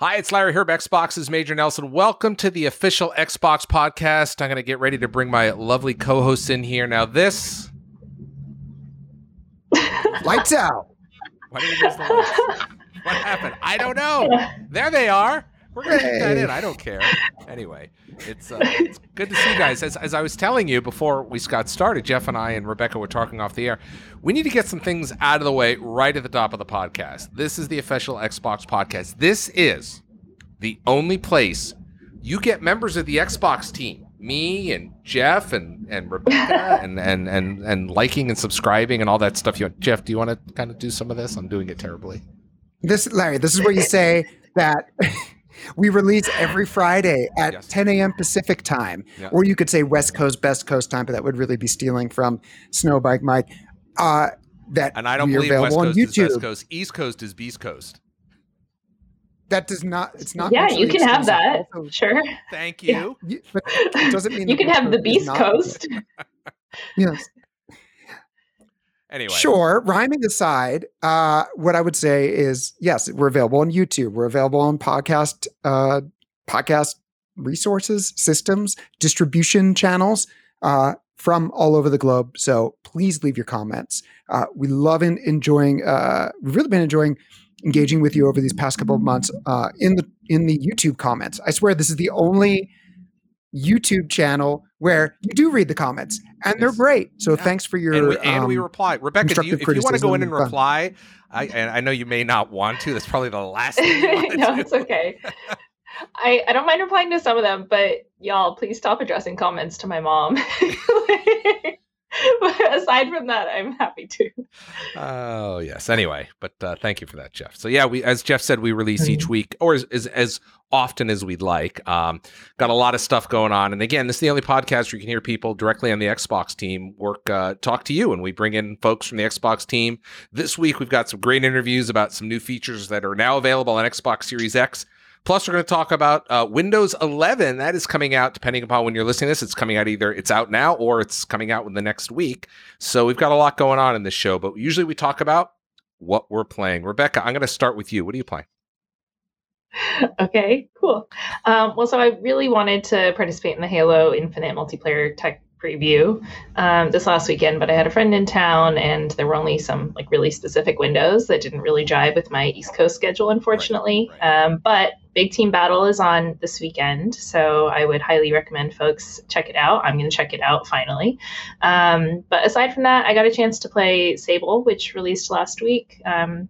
Hi, it's Larry Hryb, Xbox's Major Nelson. Welcome to the official Xbox podcast. I'm going to get ready to bring my lovely co hosts in here. Now, this. Lights out. Why did we the lights? What happened? I don't know. There they are. We're going to keep that in. I don't care. Anyway, it's, uh, it's good to see you guys. As, as I was telling you before we got started, Jeff and I and Rebecca were talking off the air. We need to get some things out of the way right at the top of the podcast. This is the official Xbox podcast. This is the only place you get members of the Xbox team. Me and Jeff and, and Rebecca and, and, and, and liking and subscribing and all that stuff. You Jeff, do you want to kind of do some of this? I'm doing it terribly. This, Larry, this is where you say that we release every Friday at Yes. 10 a.m. Pacific time, Yeah. or you could say West Coast, Best Coast time, but that would really be stealing from Snowbike Mike. Uh, that And I don't believe West available on Coast is YouTube. West Coast. East Coast is Beast Coast. That does not. It's not. yeah, you can have that. Also, Sure. Thank Yeah. you. you- but it doesn't mean you the can have the Beast Coast. Yes. Anyway. Sure. Rhyming aside, uh, what I would say is yes, we're available on YouTube. We're available on podcast, uh, podcast resources, systems, distribution channels uh, from all over the globe. So please leave your comments. Uh, we love in, enjoying. Uh, we've really been enjoying engaging with you over these past couple of months uh, in the in the YouTube comments. I swear this is the only YouTube channel where you do read the comments, and they're great. So Yeah. thanks for your and we, and we um, reply. Rebecca, do you, constructive if you want to go in and and fun. reply, I, and I know you may not want to. That's probably the last thing you want no, do. it's okay. I, I don't mind replying to some of them, but y'all, please stop addressing comments to my mom. but aside from that, I'm happy to. Oh yes. Anyway, but uh, thank you for that, Jeff. So yeah, we as Jeff said, we release each week or as as, as often as we'd like. Um, got a lot of stuff going on, and again, this is the only podcast where you can hear people directly on the Xbox team work uh, talk to you, and we bring in folks from the Xbox team. This week, we've got some great interviews about some new features that are now available on Xbox Series X. Plus, we're going to talk about uh, Windows 11. That is coming out, depending upon when you're listening to this. It's coming out either it's out now or it's coming out in the next week. So we've got a lot going on in this show, but usually we talk about what we're playing. Rebecca, I'm going to start with you. What are you playing? Okay, cool. Um, well, so I really wanted to participate in the Halo Infinite multiplayer tech preview um, this last weekend, but I had a friend in town, and there were only some like really specific windows that didn't really jive with my East Coast schedule, unfortunately. right. Um, but Big Team Battle is on this weekend, so I would highly recommend folks check it out. I'm going to check it out finally. Um, but aside from that, I got a chance to play Sable, which released last week. Um,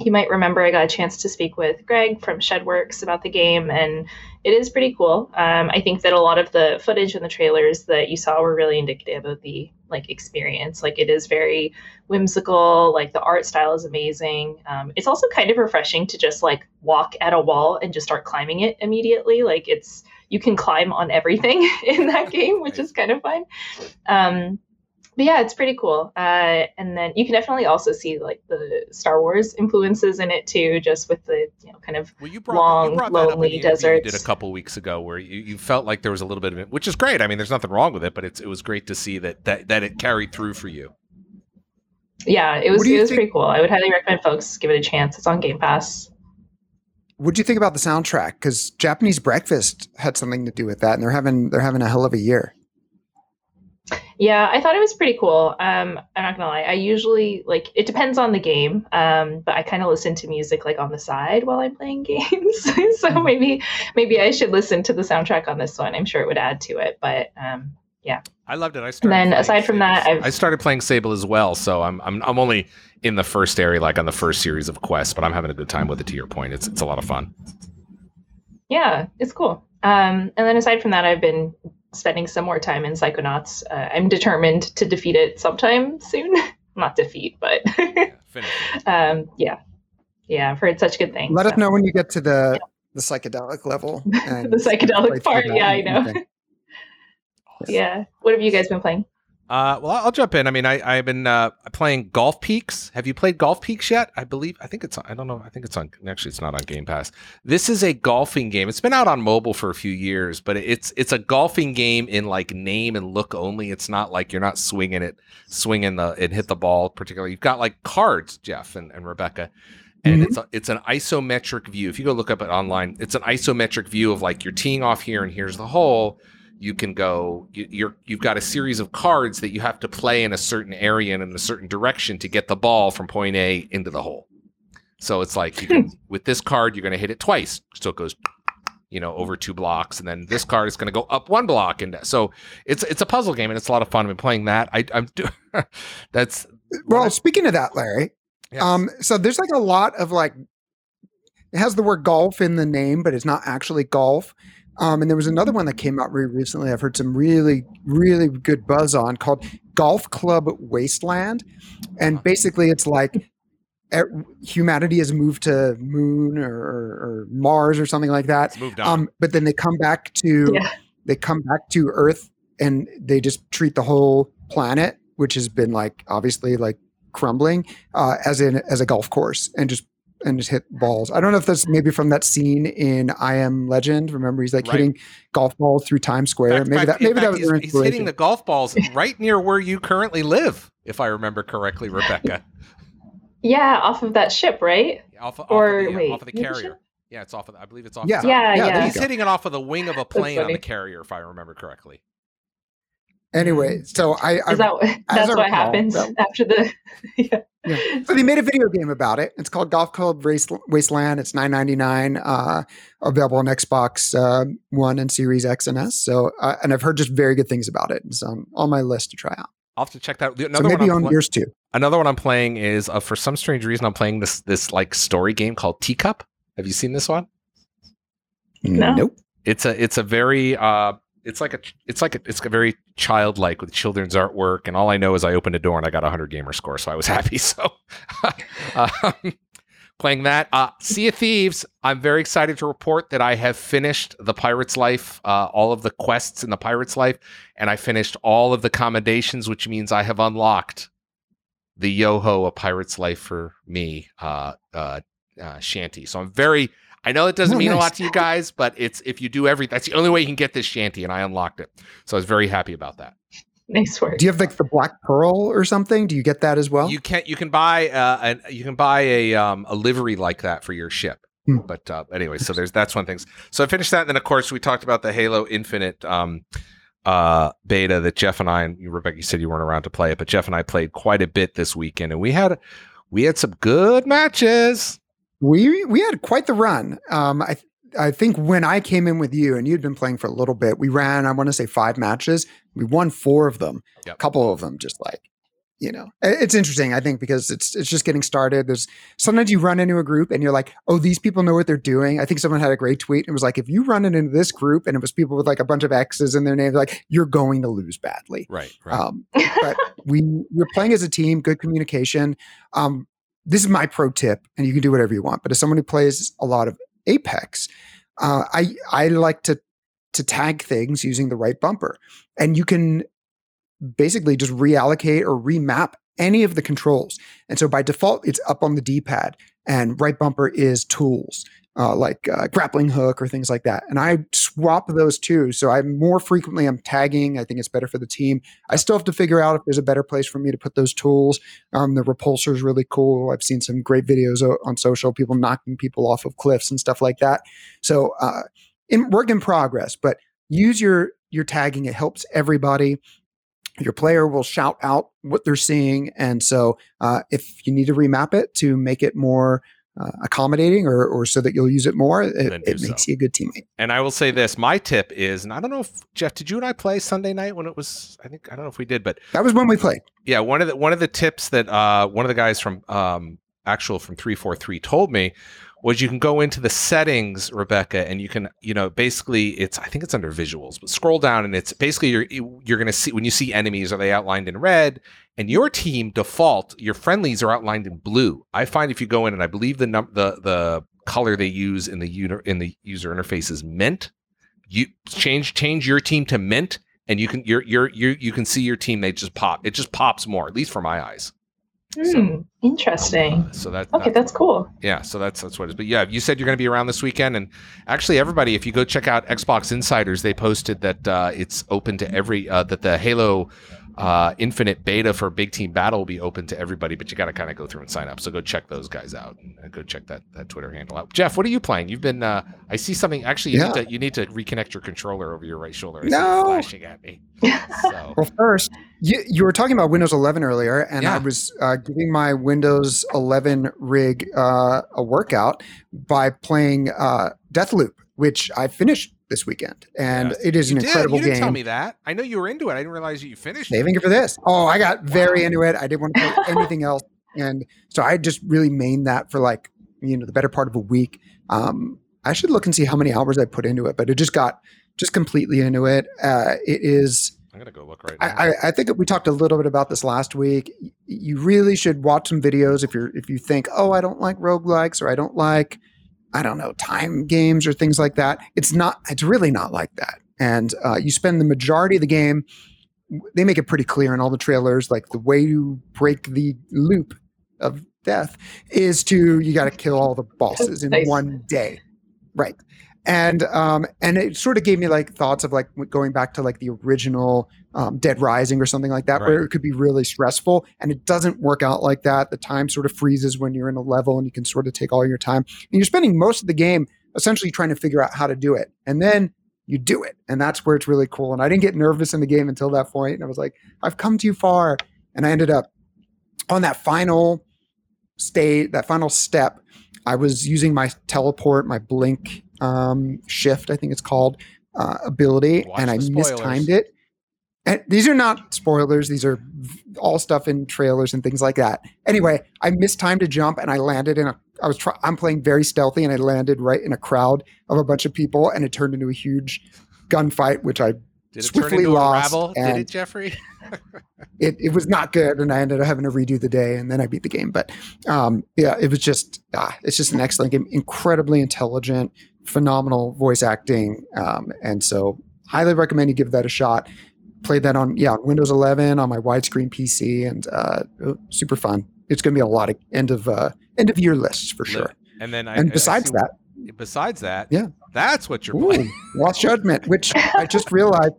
you might remember I got a chance to speak with Greg from Shedworks about the game, and it is pretty cool. Um, I think that a lot of the footage and the trailers that you saw were really indicative of the like experience. Like it is very whimsical. Like the art style is amazing. Um, it's also kind of refreshing to just like walk at a wall and just start climbing it immediately. Like it's you can climb on everything in that game, which is kind of fun. Um, but yeah, it's pretty cool. Uh, and then you can definitely also see like the Star Wars influences in it too, just with the you know kind of Well, you brought, Long, you brought that up in lonely desert. did a couple weeks ago where you, you felt like there was a little bit of it, which is great. I mean, there's nothing wrong with it, but it's, it was great to see that, that, that it carried through for you. yeah, it was What do you it was think- pretty cool. I would highly recommend folks give it a chance. It's on Game Pass. What do you think about the soundtrack? Because Japanese Breakfast had something to do with that, and they're having they're having a hell of a year. Yeah, I thought it was pretty cool. Um, I'm not gonna lie. I usually like it depends on the game, um, but I kind of listen to music like on the side while I'm playing games. so maybe maybe I should listen to the soundtrack on this one. I'm sure it would add to it. But um, yeah, I loved it. I started And then playing aside from that, Sable. I've- I started playing Sable as well. So I'm, I'm, I'm only in the first area, like on the first series of quests, but I'm having a good time with it to your point. It's, it's a lot of fun. yeah, it's cool. Um, and then aside from that, I've been spending some more time in Psychonauts. Uh, I'm determined to defeat it sometime soon. Not defeat, but Yeah, um, yeah, yeah. I've heard such good things. Let us know when you get to the the psychedelic level. and the psychedelic part. Yeah, I know. everything. Yeah. What have you guys been playing? Uh, well, I'll jump in. I mean, I, I've been uh, playing Golf Peaks. Have you played Golf Peaks yet? I believe. I think it's. I don't know. I think it's on. Actually, it's not on Game Pass. This is a golfing game. It's been out on mobile for a few years, but it's it's a golfing game in like name and look only. It's not like you're not swinging it, swinging the and hit the ball. Particularly, you've got like cards, Jeff and, and Rebecca, and Mhm. it's a, it's an isometric view. If you go look up it online, it's an isometric view of like you're teeing off here and here's the hole. You can go. You, you're you've got a series of cards that you have to play in a certain area and in a certain direction to get the ball from point A into the hole. So it's like can, with this card, you're going to hit it twice, so it goes, you know, over two blocks, and then this card is going to go up one block, and so it's it's a puzzle game and it's a lot of fun. I've been playing that. I, I'm do, that's Well, I- speaking of that, Larry, yes. um, so there's like a lot of like it has the word golf in the name, but it's not actually golf. Um, and there was another one that came out very recently. I've heard some really, really good buzz on called Golf Club Wasteland, and basically it's like humanity has moved to moon or, or, or Mars or something like that. it's moved on. Um, but then they come back to Yeah. they come back to Earth and they just treat the whole planet, which has been like obviously like crumbling, uh, as in as a golf course and just and just hit balls. I don't know if that's maybe from that scene in I Am Legend. Remember, he's like Right. hitting golf balls through Times Square. fact- maybe fact- that in maybe that was he's, their he's hitting the golf balls right near where you currently live, if I remember correctly, Rebecca. Yeah, off of that ship, right? Off, off Or of the, wait, off of the carrier. Yeah, it's off of. The, I believe it's off. Yeah. the, Yeah, Yeah, yeah. He's hitting it off of the wing of a plane on the carrier, if I remember correctly. Anyway, so I, I Is that that's I what recall, happens that- after the? yeah. Yeah. So they made a video game about it. It's called Golf Club Race, Wasteland. It's nine ninety nine. Uh, available on Xbox uh, One and Series X and S. So, uh, and I've heard just very good things about it. It's on, on my list to try out. I'll have to check that. So Another maybe one. on I'm yours too. another one I'm playing is uh, for some strange reason I'm playing this this like story game called Teacup. Have you seen this one? No. Nope. It's a it's a very uh it's like a it's like a, it's a very childlike with children's artwork and all I know is I opened a door and I got a 100 gamer score so I was happy so um, playing that uh Sea of Thieves I'm very excited to report that I have finished the Pirate's Life uh all of the quests in the Pirate's Life and I finished all of the commendations which means I have unlocked the Yoho a Pirate's Life for me uh uh, uh shanty. So I'm very I know it doesn't Oh, mean a lot to you guys, but it's if you do everything, that's the only way you can get this shanty, and I unlocked it. So I was very happy about that. Nice work. Do you have like the Black Pearl or something? Do you get that as well? You can you can buy uh an, you can buy a um a livery like that for your ship. Hmm. But uh, anyway, so there's that's one thing. So I finished that, and then of course we talked about the Halo Infinite um uh beta that Jeff and I and Rebecca you said you weren't around to play it, but Jeff and I played quite a bit this weekend, and we had we had some good matches. We we had quite the run. Um, I I think when I came in with you and you'd been playing for a little bit, we ran. I want to say five matches. We won four of them. Yep. A couple of them just like you know it's interesting i think because it's it's just getting started there's sometimes you run into a group and you're like oh these people know what they're doing i think someone had a great tweet and it was like if you run into this group and it was people with like a bunch of x's in their names like you're going to lose badly Right, right. um, but we we're playing as a team, good communication. Um, this is my pro tip, and you can do whatever you want. But as someone who plays a lot of Apex, uh, I I like to to tag things using the right bumper, and you can basically just reallocate or remap any of the controls. And so by default, it's up on the D pad, and right bumper is tools uh, like uh, grappling hook or things like that. And I swap those too. So I more frequently I'm tagging. I think it's better for the team. I still have to figure out if there's a better place for me to put those tools. Um, the repulsor is really cool. I've seen some great videos on social, people knocking people off of cliffs and stuff like that. So uh, in work in progress, but use your your tagging. It helps everybody. Your player will shout out what they're seeing, and so uh, if you need to remap it to make it more uh, accommodating or, or so that you'll use it more, it, it makes so. you a good teammate. And I will say this: my tip is, and I don't know if Jeff, did you and I play Sunday night when it was? I think I don't know if we did, but That was when we played. yeah, one of the one of the tips that uh, one of the guys from um, actual from three four three told me was you can go into the settings, Rebecca, and you can you know basically it's I think it's under visuals, but scroll down and it's basically you're you're gonna see when you see enemies are they outlined in red, and your team default your friendlies are outlined in blue. I find if you go in and I believe the num- the the color they use in the user in the user interface is mint. You change change your team to mint and you can you're you're you you can see your team. They just pop. It just pops more, at least for my eyes. Hmm, interesting. So that Okay, that's cool. yeah. So that's that's what it is. But yeah, you said you're going to be around this weekend, and actually, everybody, if you go check out Xbox Insiders, they posted that uh, it's open to every uh, that the Halo uh, Infinite beta for Big Team Battle will be open to everybody, but you got to kind of go through and sign up. So go check those guys out and go check that that Twitter handle out. Jeff, what are you playing? You've been uh, I see something. Actually, you Yeah. need to you need to reconnect your controller over your right shoulder. I see it No. flashing at me. So Well, first, you, you were talking about Windows 11 earlier, and Yeah. I was uh, giving my Windows 11 rig uh, a workout by playing uh, Deathloop, which I finished this weekend, and it is you an did. incredible You didn't game. tell me that. I know you were into it. I didn't realize you finished. saving it for this. Oh, I got very into it. I didn't want to play anything else, and so I just really mained that for like you know the better part of a week. Um, I should look and see how many hours I put into it, but it just got just completely into it. Uh, it is. I'm gonna go look right now. I, I, I think we talked a little bit about this last week. You really should watch some videos if you're if you think, oh, I don't like roguelikes or I don't like, I don't know, time games or things like that. It's not. It's really not like that. And uh, you spend the majority of the game. They make it pretty clear in all the trailers, like the way you break the loop of death is to you got to kill all the bosses in one day, right? And um, and it sort of gave me like thoughts of like going back to like the original um, Dead Rising or something like that, where it could be really stressful. And it doesn't work out like that. The time sort of freezes when you're in a level and you can sort of take all your time. And you're spending most of the game essentially trying to figure out how to do it. And then you do it. And that's where it's really cool. And I didn't get nervous in the game until that point. And I was like, I've come too far. And I ended up on that final state, that final step. I was using my teleport, my blink um, shift, I think it's called, uh, ability, Watch and I mistimed it. And these are not spoilers; these are all stuff in trailers and things like that. Anyway, I mistimed to jump, and I landed in a. I was try, I'm playing very stealthy, and I landed right in a crowd of a bunch of people, and it turned into a huge gunfight, which I Did swiftly lost? Did it, Jeffrey? it, it was not good and I ended up having to redo the day and then I beat the game. But um, yeah, it was just, ah, it's just an excellent game, incredibly intelligent, phenomenal voice acting. Um, and so highly recommend you give that a shot. Played that on, yeah, Windows 11 on my widescreen PC and uh, super fun. It's going to be a lot of end of, uh, end of year lists for sure. And then I, and besides that, besides that, Yeah. that's what you're Ooh, playing. Lost Judgment, which I just realized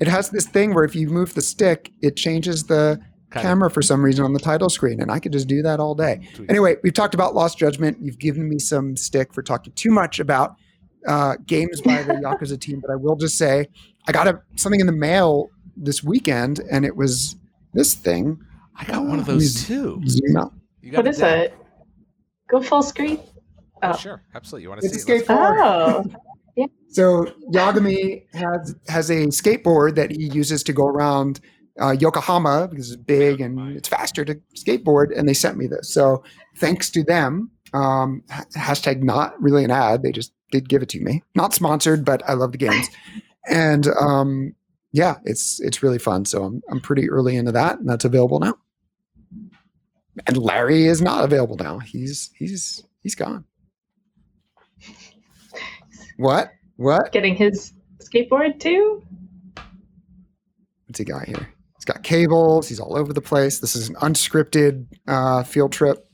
it has this thing where if you move the stick, it changes the Kind of camera for some reason on the title screen, and I could just do that all day. tweaks. Anyway, we've talked about Lost Judgment. You've given me some stick for talking too much about uh, games by the Yakuza team, but I will just say I got a, something in the mail this weekend, and it was this thing. I got one of Let me those too. Zoom out. You got What a is deck? it? Go full screen. Oh, Oh. sure, absolutely. You want to It's a see? it? Let's- skateboard. Oh, So Yagami has has a skateboard that he uses to go around uh, Yokohama because it's big and it's faster to skateboard. And they sent me this. So thanks to them, um, hashtag not really an ad. They just did give it to me. Not sponsored, but I love the games. and um, yeah, it's it's really fun. So I'm I'm pretty early into that, and that's available now. And Larry is not available now. He's he's he's gone. What? What? getting his skateboard too. what's he got here? He's got cables. He's all over the place. This is an unscripted uh, field trip.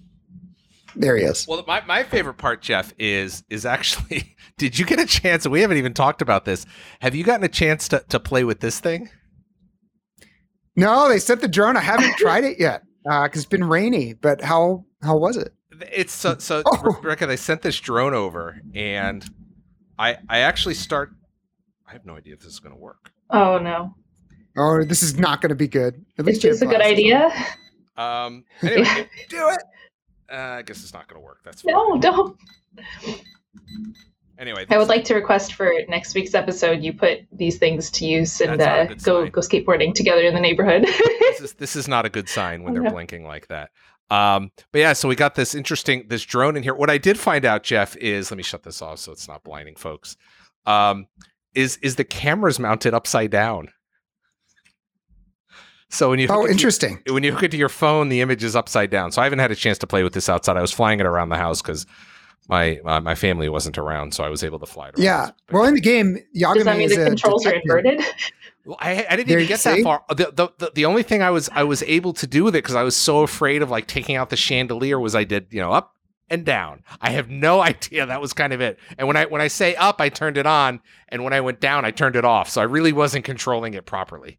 There he is. Well, my, my favorite part, Jeff, is is actually. Did you get a chance? We haven't even talked about this. Have you gotten a chance to, to play with this thing? No, they sent the drone. I haven't tried it yet because it's been rainy. But how how was it? It's so so Oh. Rebecca. They sent this drone over, and I I actually start. I have no idea if this is going to work. Oh no, Oh, this is not going to be good. At is you this a good idea? Um. Anyway, do it. Uh, I guess it's not going to work. That's fine. No, don't. Anyway, I would like to request for next week's episode you put these things to use and That's not a uh, go sign. go skateboarding together in the neighborhood. this is this is not a good sign when they're no. blinking like that. Um, but yeah, so we got this interesting this drone in here. What I did find out, Jeff, is let me shut this off so it's not blinding folks. Um, is is the cameras mounted upside down? So when you hook Oh, it to- interesting. when you hook it to your phone, the image is upside down. So I haven't had a chance to play with this outside. I was flying it around the house because my uh, my family wasn't around, so I was able to fly. To yeah. Well, in the game, Yagami Does that mean is the a controls are inverted? Well, I, I didn't There even get see? that far. The, the, the, the only thing I was I was able to do with it because I was so afraid of like taking out the chandelier was I did you know up and down. I have no idea. That was kind of it. And when I when I say up, I turned it on, and when I went down, I turned it off. So I really wasn't controlling it properly.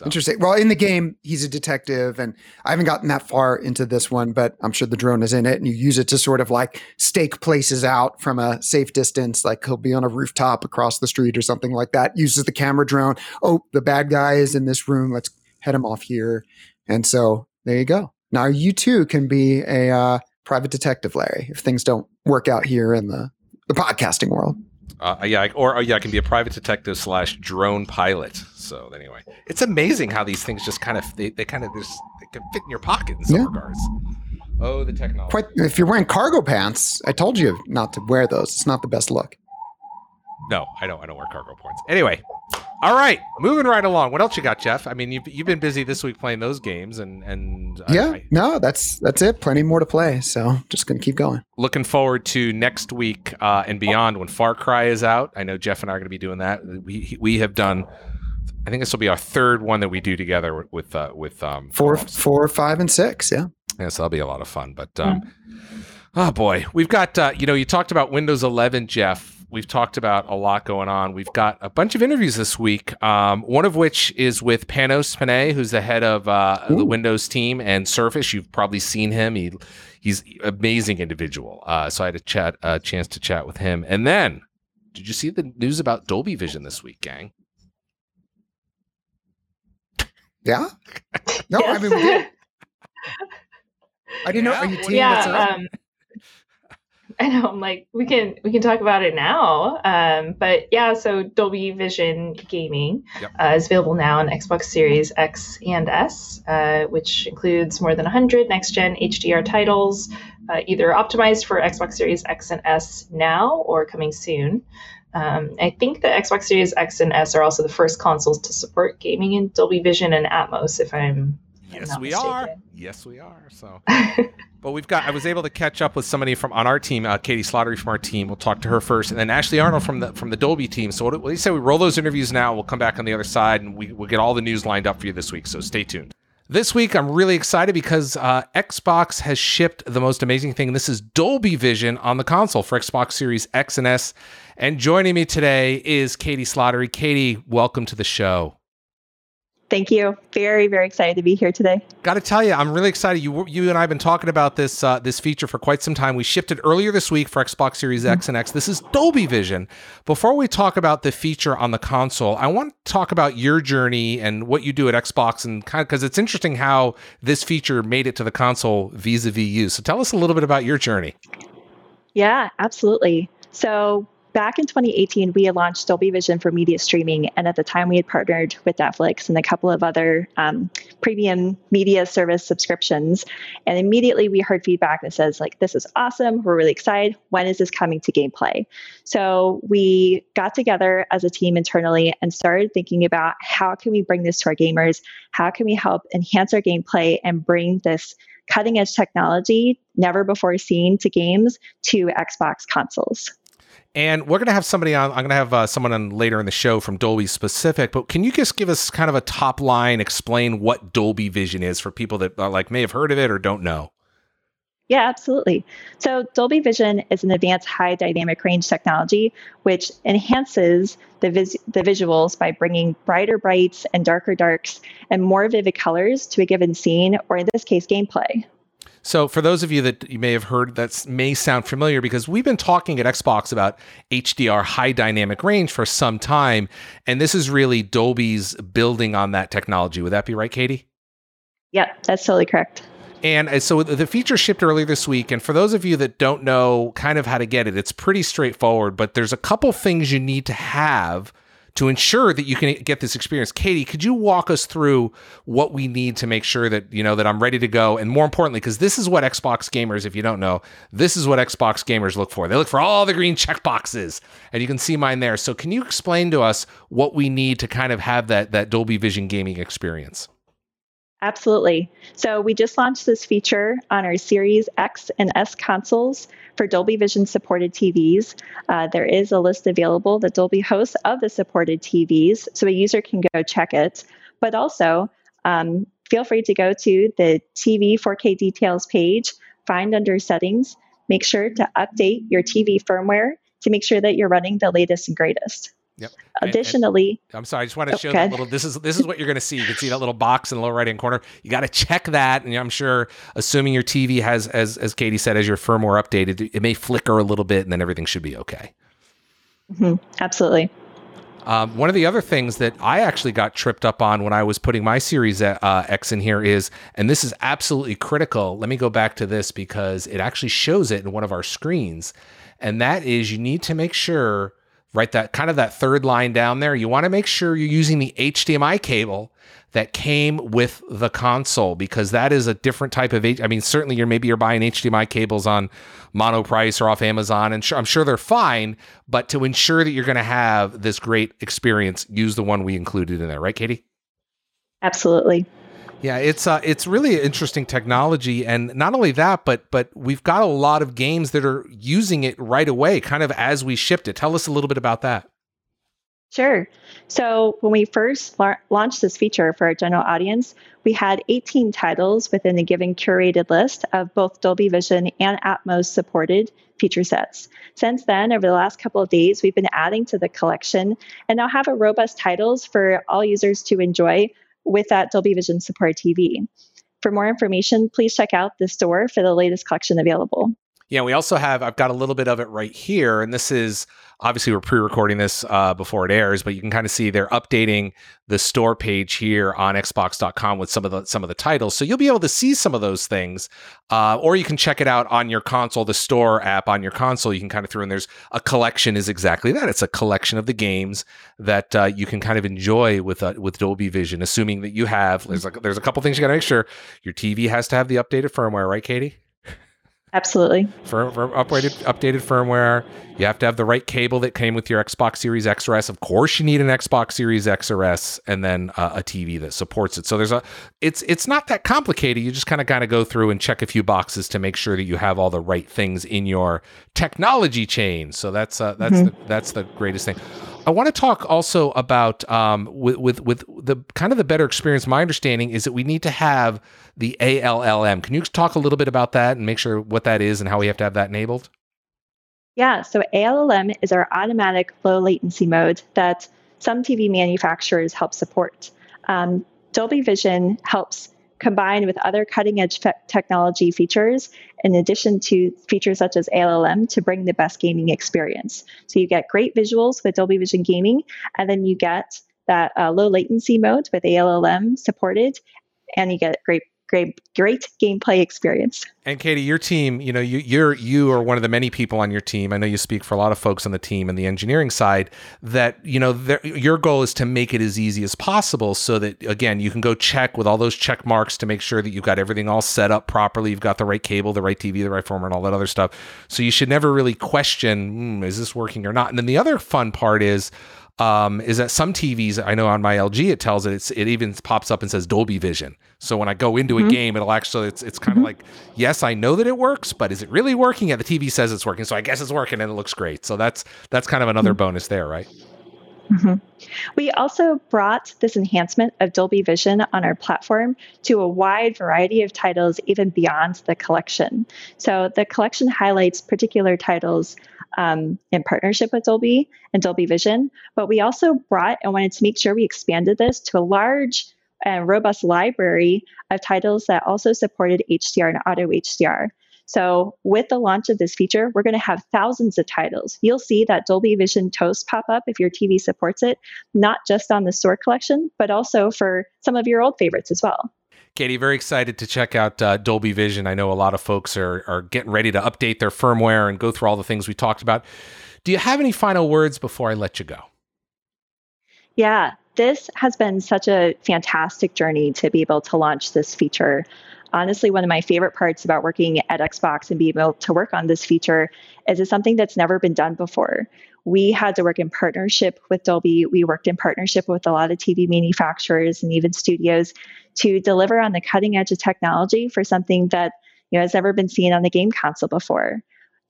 So Interesting. Well, in the game, he's a detective, and I haven't gotten that far into this one, but I'm sure the drone is in it, and you use it to sort of like stake places out from a safe distance. Like he'll be on a rooftop across the street or something like that. Uses the camera drone. Oh, the bad guy is in this room. Let's head him off here. And so there you go. Now you too can be a uh, private detective, Larry, if things don't work out here in the the podcasting world. Uh, yeah, I- or uh, yeah, I can be a private detective slash drone pilot. So anyway, it's amazing how these things just kind of they, they kind of just they can fit in your pocket in some Yeah. regards. Oh, the technology. Quite. If you're wearing cargo pants, I told you not to wear those. It's not the best look. No, I don't. I don't wear cargo points. Anyway, all right, moving right along. What else you got, Jeff? I mean, you've you've been busy this week playing those games, and and yeah, I, no, that's that's it. Plenty more to play. So just gonna keep going. looking forward to next week uh, and beyond when Far Cry is out. I know Jeff and I are going to be doing that. We we have done. I think this will be our third one that we do together with with, uh, with um, Four, four, five, and six. Yeah. Yeah, so that'll be a lot of fun. But um, oh boy, we've got uh, you know you talked about Windows 11, Jeff. We've talked about a lot going on. We've got a bunch of interviews this week. Um, one of which is with Panos Panay, who's the head of uh, the Windows team and Surface. You've probably seen him. He he's an amazing individual. Uh, so I had a chat a chance to chat with him. And then, did you see the news about Dolby Vision this week, gang? Yeah. No, I mean, we did. I didn't know. Yeah, Are you well, teeing yeah, up? um, I know. I'm like, we can we can talk about it now. Um, but yeah, so Dolby Vision Gaming Yep. uh, is available now on Xbox Series X and S, uh, which includes more than 100 next gen HDR titles, uh, either optimized for Xbox Series X and S now or coming soon. Um, I think the Xbox Series X and S are also the first consoles to support gaming in Dolby Vision and Atmos. If I'm Yes, we are. Yes, we are. So, but we've got. I was able to catch up with somebody from on our team, uh, Katy Slattery from our team. We'll talk to her first, and then Ashley Arnold from the from the Dolby team. So, what, what do you say we roll those interviews now? We'll come back on the other side, and we, we'll get all the news lined up for you this week. So, stay tuned. This week, I'm really excited because uh, Xbox has shipped the most amazing thing. This is Dolby Vision on the console for Xbox Series X and S. And joining me today is Katy Slattery. Katy, welcome to the show. Thank you. Very, very excited to be here today. Got to tell you, I'm really excited. You you and I have been talking about this uh, this feature for quite some time. We shipped it earlier this week for Xbox Series X and X. This is Dolby Vision. Before we talk about the feature on the console, I want to talk about your journey and what you do at Xbox, and kind of because it's interesting how this feature made it to the console vis-a-vis you. So tell us a little bit about your journey. Yeah, absolutely. So back in 2018, we had launched Dolby Vision for media streaming. And at the time, we had partnered with Netflix and a couple of other um, premium media service subscriptions. And immediately we heard feedback that says, like, this is awesome. We're really excited. When is this coming to gameplay? So we got together as a team internally and started thinking about how can we bring this to our gamers? How can we help enhance our gameplay and bring this cutting edge technology, never before seen to games, to Xbox consoles? And we're going to have somebody on. I'm going to have uh, someone on later in the show from Dolby specific. But can you just give us kind of a top line, explain what Dolby Vision is for people that uh, like may have heard of it or don't know? Yeah, absolutely. So Dolby Vision is an advanced high dynamic range technology which enhances the, vis- the visuals by bringing brighter brights and darker darks and more vivid colors to a given scene, or in this case, gameplay. So, for those of you that you may have heard, that may sound familiar because we've been talking at Xbox about HDR high dynamic range for some time, and this is really Dolby's building on that technology. Would that be right, Katy? Yep, that's totally correct. And uh, so the feature shipped earlier this week. And for those of you that don't know kind of how to get it, it's pretty straightforward, but there's a couple things you need to have to ensure that you can get this experience. Katy, could you walk us through what we need to make sure that, you know, that I'm ready to go? And more importantly, because this is what Xbox gamers, if you don't know, this is what Xbox gamers look for. They look for all the green check boxes. And you can see mine there. So can you explain to us what we need to kind of have that that Dolby Vision gaming experience? Absolutely. So we just launched this feature on our Series X and S consoles for Dolby Vision supported TVs. Uh, there is a list available that Dolby hosts of the supported TVs, so a user can go check it. But also, um, feel free to go to the TV 4K details page, find under settings, make sure to update your TV firmware to make sure that you're running the latest and greatest. Yep. Additionally, and, and I'm sorry, I just want to show okay. that little. This is this is what you're going to see. You can see that little box in the lower right hand corner. You got to check that, and I'm sure, assuming your TV has, as as Katy said, as your firmware updated, it may flicker a little bit, and then everything should be okay. Mm-hmm. Absolutely. Um, one of the other things that I actually got tripped up on when I was putting my Series uh, X in here is, and this is absolutely critical. Let me go back to this because it actually shows it in one of our screens, and that is you need to make sure right that kind of that third line down there you want to make sure you're using the HDMI cable that came with the console because that is a different type of I mean certainly you're maybe you're buying HDMI cables on Monoprice or off Amazon and I'm sure they're fine but to ensure that you're going to have this great experience use the one we included in there right Katy? Absolutely yeah, it's uh, it's really interesting technology, and not only that, but but we've got a lot of games that are using it right away, kind of as we shipped it. Tell us a little bit about that. Sure. So when we first la- launched this feature for our general audience, we had 18 titles within a given curated list of both Dolby Vision and Atmos supported feature sets. Since then, over the last couple of days, we've been adding to the collection and now have a robust titles for all users to enjoy with that Dolby Vision Support TV. For more information, please check out the store for the latest collection available. Yeah, we also have, I've got a little bit of it right here. And this is obviously we're pre-recording this uh, before it airs, but you can kind of see they're updating the store page here on Xbox.com with some of the some of the titles. So you'll be able to see some of those things, uh, or you can check it out on your console, the store app on your console. You can kind of throw in there's a collection is exactly that. It's a collection of the games that uh, you can kind of enjoy with uh, with Dolby Vision, assuming that you have. There's a, there's a couple things you got to make sure your TV has to have the updated firmware, right, Katy? Absolutely. For, for updated updated firmware, you have to have the right cable that came with your Xbox Series X or S. Of course, you need an Xbox Series X or S, and then uh, a TV that supports it. So there's a it's it's not that complicated. You just kind of kind of go through and check a few boxes to make sure that you have all the right things in your technology chain. So that's uh, that's mm-hmm. the, that's the greatest thing. I want to talk also about um, with with with the kind of the better experience. My understanding is that we need to have the ALLM. Can you talk a little bit about that and make sure what that is and how we have to have that enabled? Yeah, so ALLM is our automatic low latency mode that some TV manufacturers help support. Um, Dolby Vision helps combine with other cutting edge fe- technology features, in addition to features such as ALLM, to bring the best gaming experience. So you get great visuals with Dolby Vision Gaming, and then you get that uh, low latency mode with ALLM supported, and you get great great great gameplay experience. And Katy, your team, you know, you you're you are one of the many people on your team. I know you speak for a lot of folks on the team and the engineering side that, you know, your goal is to make it as easy as possible so that again, you can go check with all those check marks to make sure that you've got everything all set up properly, you've got the right cable, the right TV, the right format, and all that other stuff. So you should never really question, mm, is this working or not? And then the other fun part is um, is that some TVs I know on my LG it tells it it even pops up and says Dolby Vision. So when I go into mm-hmm. a game, it'll actually it's it's kind of mm-hmm. like yes, I know that it works, but is it really working? Yeah, the TV says it's working, so I guess it's working and it looks great. So that's that's kind of another mm-hmm. bonus there, right? Mm-hmm. We also brought this enhancement of Dolby Vision on our platform to a wide variety of titles, even beyond the collection. So the collection highlights particular titles um, in partnership with Dolby and Dolby Vision. But we also brought and wanted to make sure we expanded this to a large and robust library of titles that also supported HDR and auto HDR. So, with the launch of this feature, we're going to have thousands of titles. You'll see that Dolby Vision Toast pop up if your TV supports it, not just on the store collection, but also for some of your old favorites as well. Katy, very excited to check out uh, Dolby Vision. I know a lot of folks are, are getting ready to update their firmware and go through all the things we talked about. Do you have any final words before I let you go? Yeah, this has been such a fantastic journey to be able to launch this feature. Honestly, one of my favorite parts about working at Xbox and being able to work on this feature is it's something that's never been done before. We had to work in partnership with Dolby. We worked in partnership with a lot of TV manufacturers and even studios to deliver on the cutting edge of technology for something that you know has never been seen on the game console before.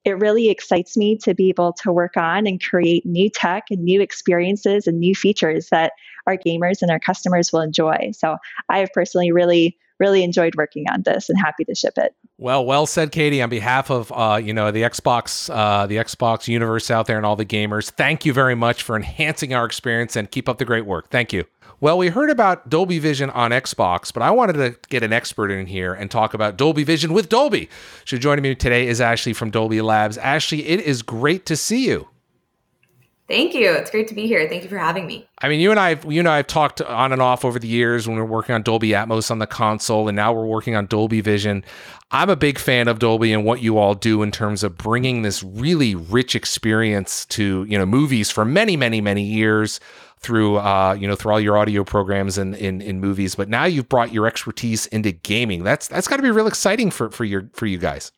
It really excites me to be able to work on and create new tech and new experiences and new features that our gamers and our customers will enjoy. So I have personally really really enjoyed working on this and happy to ship it. Well, well said, Katy. On behalf of uh, you know the Xbox, uh, the Xbox universe out there, and all the gamers, thank you very much for enhancing our experience and keep up the great work. Thank you. Well, we heard about Dolby Vision on Xbox, but I wanted to get an expert in here and talk about Dolby Vision with Dolby. So joining me today is Ashley from Dolby Labs. Ashley, it is great to see you. Thank you. It's great to be here. Thank you for having me. I mean, you and I, you and I have talked on and off over the years when we are working on Dolby Atmos on the console, and now we're working on Dolby Vision. I'm a big fan of Dolby and what you all do in terms of bringing this really rich experience to you know movies for many, many, many years through uh, you know through all your audio programs and in, in movies. But now you've brought your expertise into gaming. That's that's got to be real exciting for for your for you guys.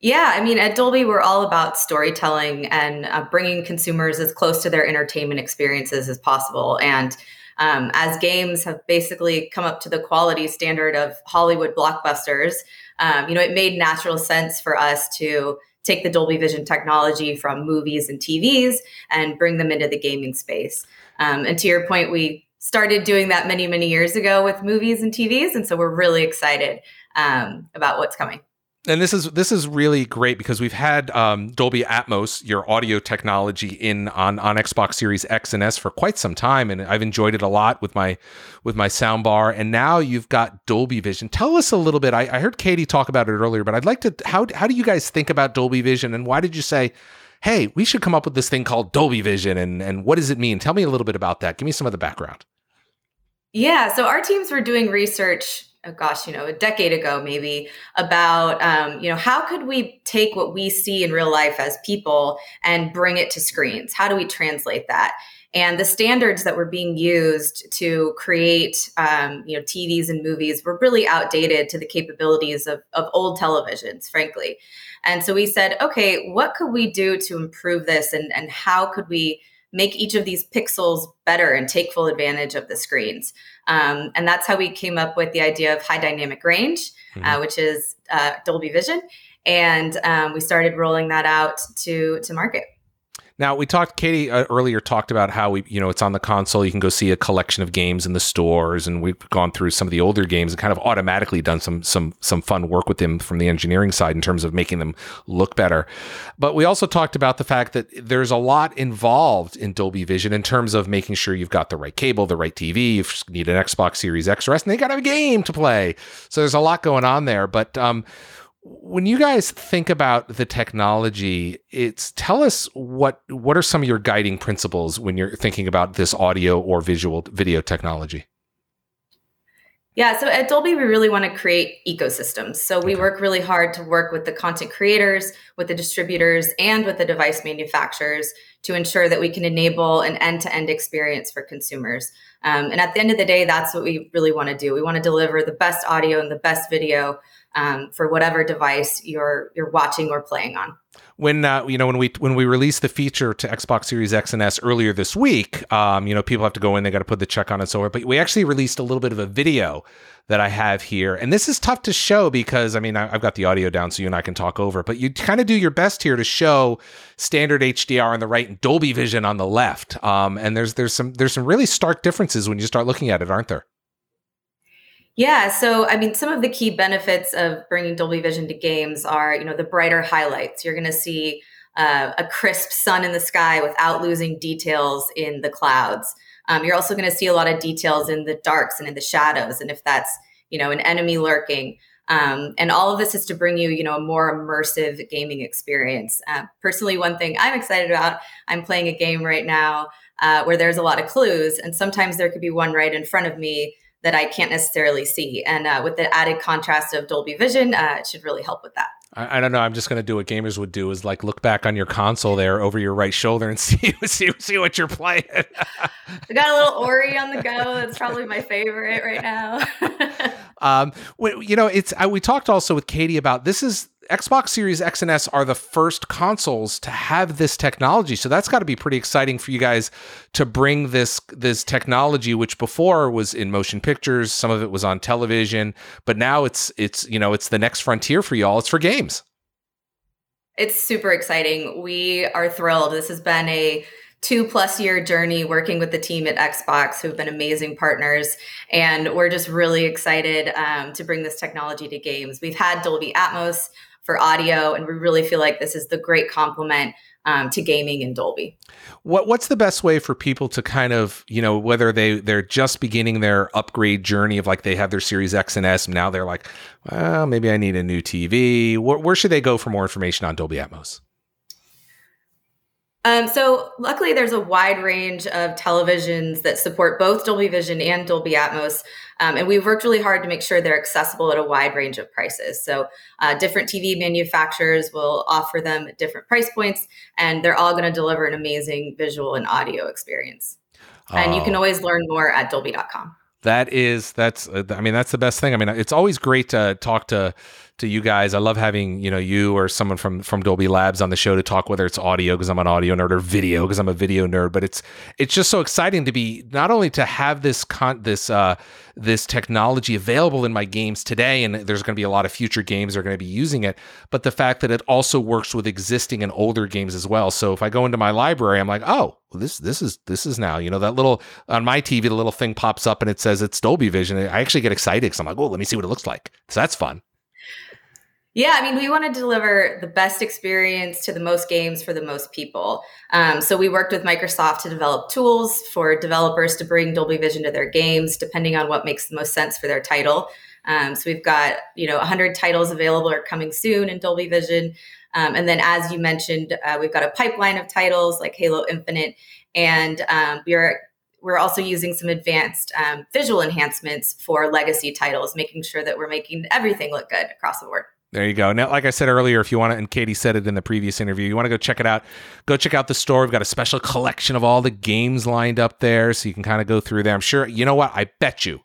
Yeah, I mean, at Dolby, we're all about storytelling and uh, bringing consumers as close to their entertainment experiences as possible. And um, as games have basically come up to the quality standard of Hollywood blockbusters, um, you know, it made natural sense for us to take the Dolby Vision technology from movies and TVs and bring them into the gaming space. Um, and to your point, we started doing that many, many years ago with movies and TVs. And so we're really excited um, about what's coming and this is this is really great because we've had um, Dolby Atmos, your audio technology, in on on Xbox Series X and S for quite some time, and I've enjoyed it a lot with my with my soundbar. And now you've got Dolby Vision. Tell us a little bit. I, I heard Katy talk about it earlier, but I'd like to. How how do you guys think about Dolby Vision, and why did you say? Hey, we should come up with this thing called Dolby Vision, and and what does it mean? Tell me a little bit about that. Give me some of the background. Yeah, so our teams were doing research oh gosh, you know, a decade ago maybe about, um, you know, how could we take what we see in real life as people and bring it to screens? How do we translate that? And the standards that were being used to create, um, you know, TVs and movies were really outdated to the capabilities of, of old televisions, frankly. And so we said, okay, what could we do to improve this, and and how could we make each of these pixels better and take full advantage of the screens. Um, and that's how we came up with the idea of high dynamic range, uh, mm-hmm. uh, which is uh, Dolby Vision. And um, we started rolling that out to, to market. Now we talked. Katy uh, earlier talked about how we, you know, it's on the console. You can go see a collection of games in the stores, and we've gone through some of the older games and kind of automatically done some some some fun work with them from the engineering side in terms of making them look better. But we also talked about the fact that there's a lot involved in Dolby Vision in terms of making sure you've got the right cable, the right TV. You need an Xbox Series X or S, and they got a game to play. So there's a lot going on there. But um, when you guys think about the technology it's tell us what what are some of your guiding principles when you're thinking about this audio or visual video technology? Yeah so at dolby we really want to create ecosystems. So we work really hard to work with the content creators with the distributors and with the device manufacturers to ensure that we can enable an end-to-end experience for consumers. Um, and at the end of the day that's what we really want to do. We want to deliver the best audio and the best video um, for whatever device you're you're watching or playing on. When uh, you know when we when we released the feature to Xbox Series X and S earlier this week, um, you know people have to go in, they got to put the check on and so on. But we actually released a little bit of a video that I have here, and this is tough to show because I mean I, have got the audio down, so you and I can talk over. But you kind of do your best here to show standard HDR on the right and Dolby Vision on the left. Um, and there's there's some there's some really stark differences when you start looking at it, aren't there? Yeah, so I mean, some of the key benefits of bringing Dolby Vision to games are, you know, the brighter highlights. You're going to see uh, a crisp sun in the sky without losing details in the clouds. Um, you're also going to see a lot of details in the darks and in the shadows, and if that's, you know, an enemy lurking. Um, and all of this is to bring you, you know, a more immersive gaming experience. Uh, personally, one thing I'm excited about, I'm playing a game right now uh, where there's a lot of clues, and sometimes there could be one right in front of me that I can't necessarily see. And uh, with the added contrast of Dolby Vision, uh, it should really help with that. I, I don't know. I'm just going to do what gamers would do: is like look back on your console there over your right shoulder and see see see what you're playing. I got a little Ori on the go. That's probably my favorite right now. um, you know, it's I, we talked also with Katy about this is Xbox Series X and S are the first consoles to have this technology. So that's got to be pretty exciting for you guys to bring this this technology, which before was in motion pictures, some of it was on television, but now it's it's you know it's the next frontier for y'all. It's for games. It's super exciting. We are thrilled. This has been a two plus year journey working with the team at Xbox, who've been amazing partners. And we're just really excited um, to bring this technology to games. We've had Dolby Atmos for audio, and we really feel like this is the great complement um, to gaming in Dolby. What what's the best way for people to kind of you know whether they they're just beginning their upgrade journey of like they have their Series X and S now they're like well maybe I need a new TV where, where should they go for more information on Dolby Atmos? Um, so luckily, there's a wide range of televisions that support both Dolby Vision and Dolby Atmos, um, and we've worked really hard to make sure they're accessible at a wide range of prices. So uh, different TV manufacturers will offer them at different price points, and they're all going to deliver an amazing visual and audio experience. And you can always learn more at Dolby.com. That is that's uh, I mean that's the best thing. I mean it's always great to talk to to you guys. I love having you know you or someone from from Dolby Labs on the show to talk whether it's audio because I'm an audio nerd or video because I'm a video nerd. But it's it's just so exciting to be not only to have this con this uh, this technology available in my games today, and there's going to be a lot of future games that are going to be using it, but the fact that it also works with existing and older games as well. So if I go into my library, I'm like, oh, well, this this is this is now you know that little on my TV the little thing pops up and it says it's Dolby Vision. I actually get excited because I'm like, oh, let me see what it looks like. So that's fun. Yeah, I mean, we want to deliver the best experience to the most games for the most people. Um, so we worked with Microsoft to develop tools for developers to bring Dolby Vision to their games, depending on what makes the most sense for their title. Um, so we've got you know 100 titles available or coming soon in Dolby Vision, um, and then as you mentioned, uh, we've got a pipeline of titles like Halo Infinite, and um, we're we're also using some advanced um, visual enhancements for legacy titles, making sure that we're making everything look good across the board. There you go. Now, like I said earlier, if you want to, and Katy said it in the previous interview, you want to go check it out, go check out the store. We've got a special collection of all the games lined up there, so you can kind of go through there. I'm sure, you know what? I bet you,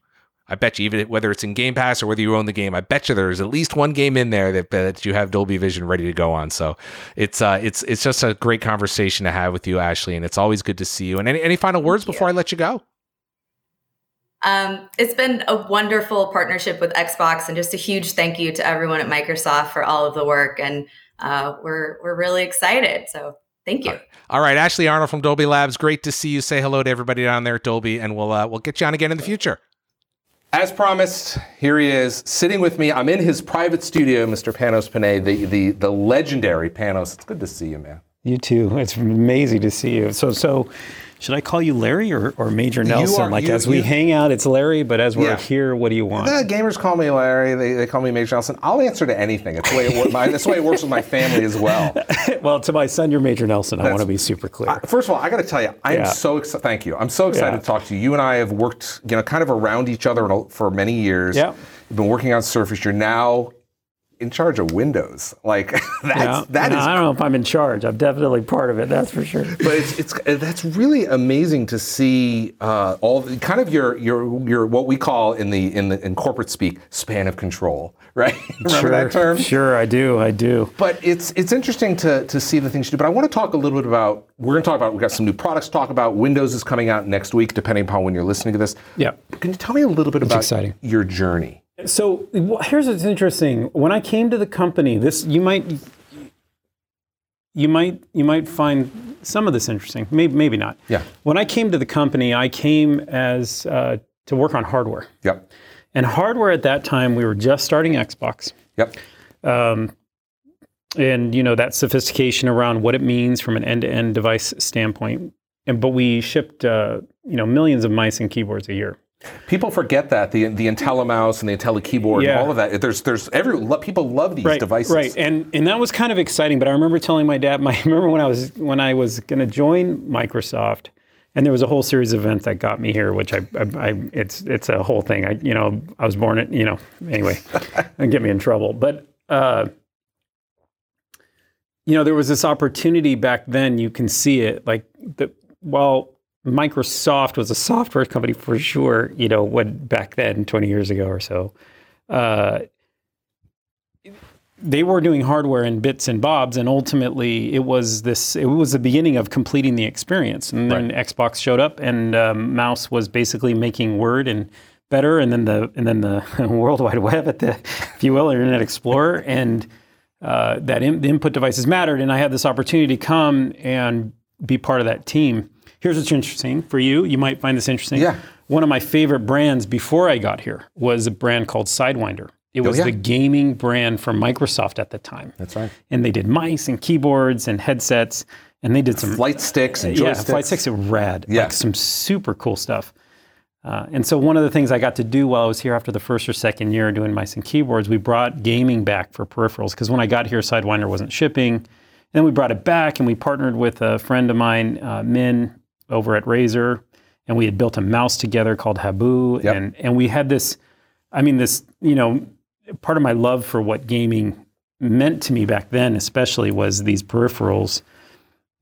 I bet you, even whether it's in Game Pass or whether you own the game, I bet you there's at least one game in there that, that you have Dolby Vision ready to go on. So it's uh, it's it's just a great conversation to have with you, Ashley, and it's always good to see you. And any any final words before I let you go? Um, it's been a wonderful partnership with Xbox, and just a huge thank you to everyone at Microsoft for all of the work. And uh, we're we're really excited. So thank you. All right, Ashley Arnold from Dolby Labs. Great to see you. Say hello to everybody down there at Dolby, and we'll uh, we'll get you on again in the future. As promised, here he is sitting with me. I'm in his private studio, Mr. Panos Panay, the the the legendary Panos. It's good to see you, man. You too. It's amazing to see you. So so should I call you Larry or, or Major Nelson? Are, like you, as we you, hang out, it's Larry, but as we're yeah. here, what do you want? The gamers call me Larry. They, they call me Major Nelson. I'll answer to anything. It's the way it, works. that's the way it works with my family as well. well, to my son, you're Major Nelson. I want to be super clear. Uh, first of all, I got to tell you, I'm yeah. so excited. Thank you. I'm so excited yeah. to talk to you. You and I have worked, you know, kind of around each other for many years. Yeah. You've been working on Surface. You're now in charge of Windows. Like that's yeah, that is, I don't know if I'm in charge. I'm definitely part of it. That's for sure. But it's it's that's really amazing to see uh, all the, kind of your your your what we call in the in the in corporate speak span of control. Right? Remember sure, that term? Sure, I do. I do. But it's it's interesting to to see the things you do. But I want to talk a little bit about. We're going to talk about. We've got some new products to talk about. Windows is coming out next week, depending upon when you're listening to this. Yeah. Can you tell me a little bit it's about exciting. your journey? So here's what's interesting. When I came to the company, this you might you might you might find some of this interesting. Maybe maybe not. Yeah. When I came to the company, I came as uh, to work on hardware. Yep. And hardware at that time, we were just starting Xbox. Yep. Um, and you know that sophistication around what it means from an end-to-end device standpoint. And but we shipped uh, you know millions of mice and keyboards a year. People forget that the the IntelliMouse and the IntelliKeyboard yeah. and all of that. There's there's every people love these right, devices. Right, and and that was kind of exciting. But I remember telling my dad. My I remember when I was when I was going to join Microsoft, and there was a whole series of events that got me here. Which I, I, I it's it's a whole thing. I you know I was born at you know anyway, and get me in trouble. But uh, you know there was this opportunity back then. You can see it like the well Microsoft was a software company for sure, you know, when back then, 20 years ago or so. Uh, they were doing hardware in bits and bobs, and ultimately it was this. It was the beginning of completing the experience, and then Xbox showed up, and um, Mouse was basically making Word and better, and then the and then the World Wide Web, at the, if you will, Internet Explorer, and uh, that in, the input devices mattered, and I had this opportunity to come and be part of that team. Here's what's interesting for you. You might find this interesting. Yeah. One of my favorite brands before I got here was a brand called Sidewinder. It was yeah. the gaming brand from Microsoft at the time. That's right. And they did mice and keyboards and headsets, and they did some Flight sticks and yeah, joysticks. flight sticks are rad. Yeah. Like some super cool stuff. Uh, and so one of the things I got to do while I was here after the first or second year doing mice and keyboards, we brought gaming back for peripherals because when I got here, Sidewinder wasn't shipping. And then we brought it back and we partnered with a friend of mine, uh, Min, over at Razer, and we had built a mouse together called Habu, Yep. and and we had this, I mean, this, you know, part of my love for what gaming meant to me back then, especially, was these peripherals.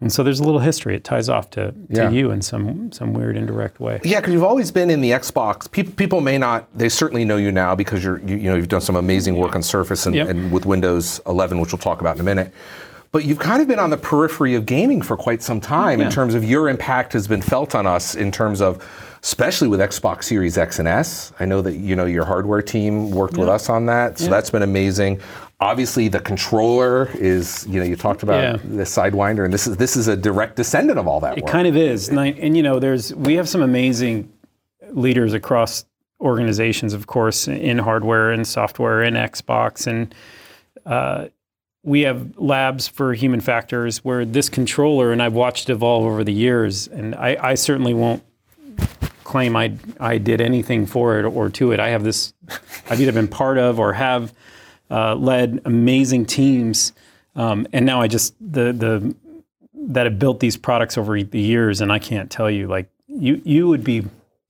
And so there's a little history. It ties off to, to Yeah. you in some some weird indirect way. Yeah, because you've always been in the Xbox. People, people may not. They certainly know you now because you're, you, you know, you've done some amazing work on Surface and, Yep. and with Windows 11, which we'll talk about in a minute. But you've kind of been on the periphery of gaming for quite some time in terms of your impact has been felt on us in terms of, especially with Xbox Series X and S. I know that you know your hardware team worked with us on that, so that's been amazing. Obviously, the controller is, you know, you talked about Yeah. the Sidewinder, and this is this is a direct descendant of all that It work. kind of is, and, I, and you know, there's we have some amazing leaders across organizations, of course, in hardware and software and Xbox, and uh, we have labs for human factors where this controller, and I've watched it evolve over the years, and I, I certainly won't claim I I did anything for it or to it. I have this, I've either been part of or have uh, led amazing teams, um, and now I just the the that have built these products over the years, and I can't tell you like you you would be.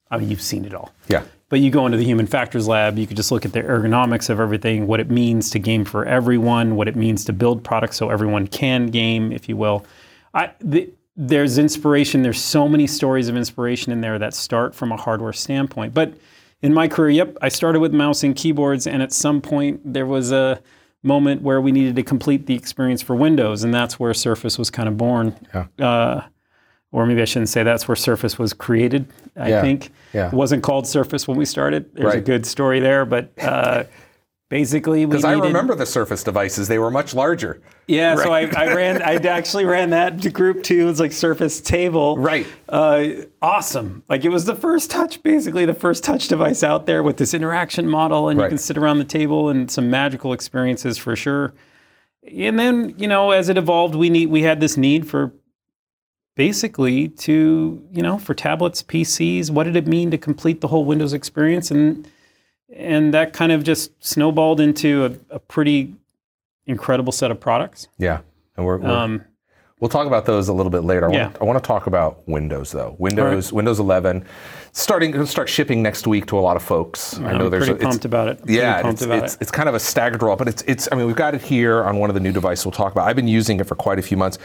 I mean, you've seen it all. yeah. But you go into the human factors lab, you could just look at the ergonomics of everything, what it means to game for everyone, what it means to build products so everyone can game, if you will. I, the, there's inspiration. There's so many stories of inspiration in there that start from a hardware standpoint. But in my career, yep, I started with mouse and keyboards, and at some point there was a moment where we needed to complete the experience for Windows, and that's where Surface was kind of born. Uh, or maybe I shouldn't say that's where Surface was created. I Yeah, think yeah. it wasn't called Surface when we started. There's a good story there, but uh, basically we Because I remember the Surface devices; they were much larger. Yeah, so I, I ran. I actually ran that group too. It's like Surface Table. Right. Uh, awesome. Like it was the first touch, basically the first touch device out there with this interaction model, and Right. you can sit around the table and some magical experiences for sure. And then you know, as it evolved, we need we had this need for basically to you know for tablets, PCs. What did it mean to complete the whole Windows experience? And and that kind of just snowballed into a, a pretty incredible set of products. Yeah, and we're, we're Um, we'll talk about those a little bit later. I, Yeah. want, I want to talk about Windows though. Windows Windows 11 starting to start shipping next week to a lot of folks. I know I'm there's pretty a, pumped about it. Pretty Yeah, pumped it's, about it's, it. it's kind of a staggered roll, but it's it's. I mean, we've got it here on one of the new devices we'll talk about. I've been using it for quite a few months.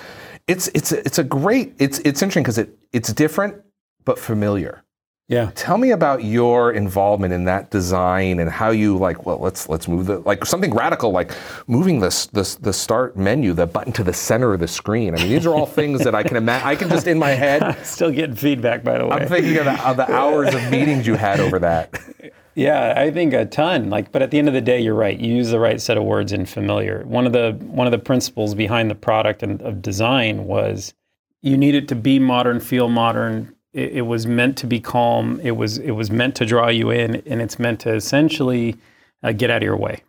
It's it's a, it's a great. It's it's interesting because it it's different but familiar. Yeah. Tell me about your involvement in that design and how you like. Well, let's let's move the like something radical like moving this this the start menu, the button to the center of the screen. I mean, these are all things that I can imagine. I can just in my head. Still getting feedback, by the way. I'm thinking of the, of the hours of meetings you had over that. yeah, I think a ton. Like, but at the end of the day, you're right. You use the right set of words in familiar. One of the one of the principles behind the product and of design was you need it to be modern, feel modern. It, it was meant to be calm. It was it was meant to draw you in, and it's meant to essentially uh, get out of your way.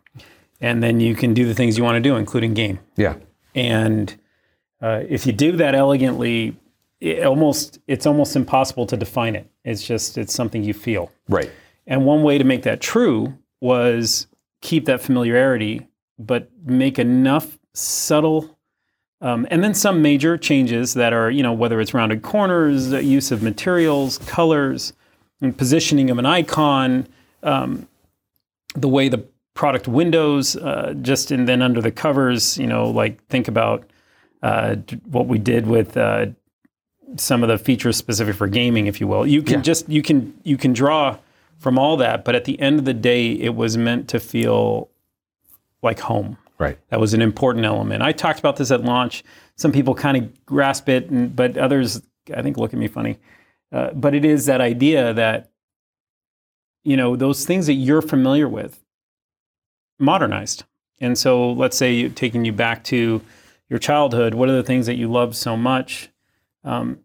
And then you can do the things you want to do, including game. Yeah. and uh, if you do that elegantly it almost it's almost impossible to define it it's just it's something you feel Right. and one way to make that true was keep that familiarity but make enough subtle um, and then some major changes that are you know whether it's rounded corners uh, use of materials colors and positioning of an icon um, the way the product windows uh, just and then under the covers you know like think about uh, what we did with uh, some of the features specific for gaming if you will you can Yeah. just you can you can draw from all that but at the end of the day it was meant to feel like home Right. That was an important element. I talked about this at launch. Some people kind of grasp it, and, but others, I think, look at me funny. Uh, but it is that idea that, you know, those things that you're familiar with, modernized. And so let's say you, taking you back to your childhood, what are the things that you love so much? Um,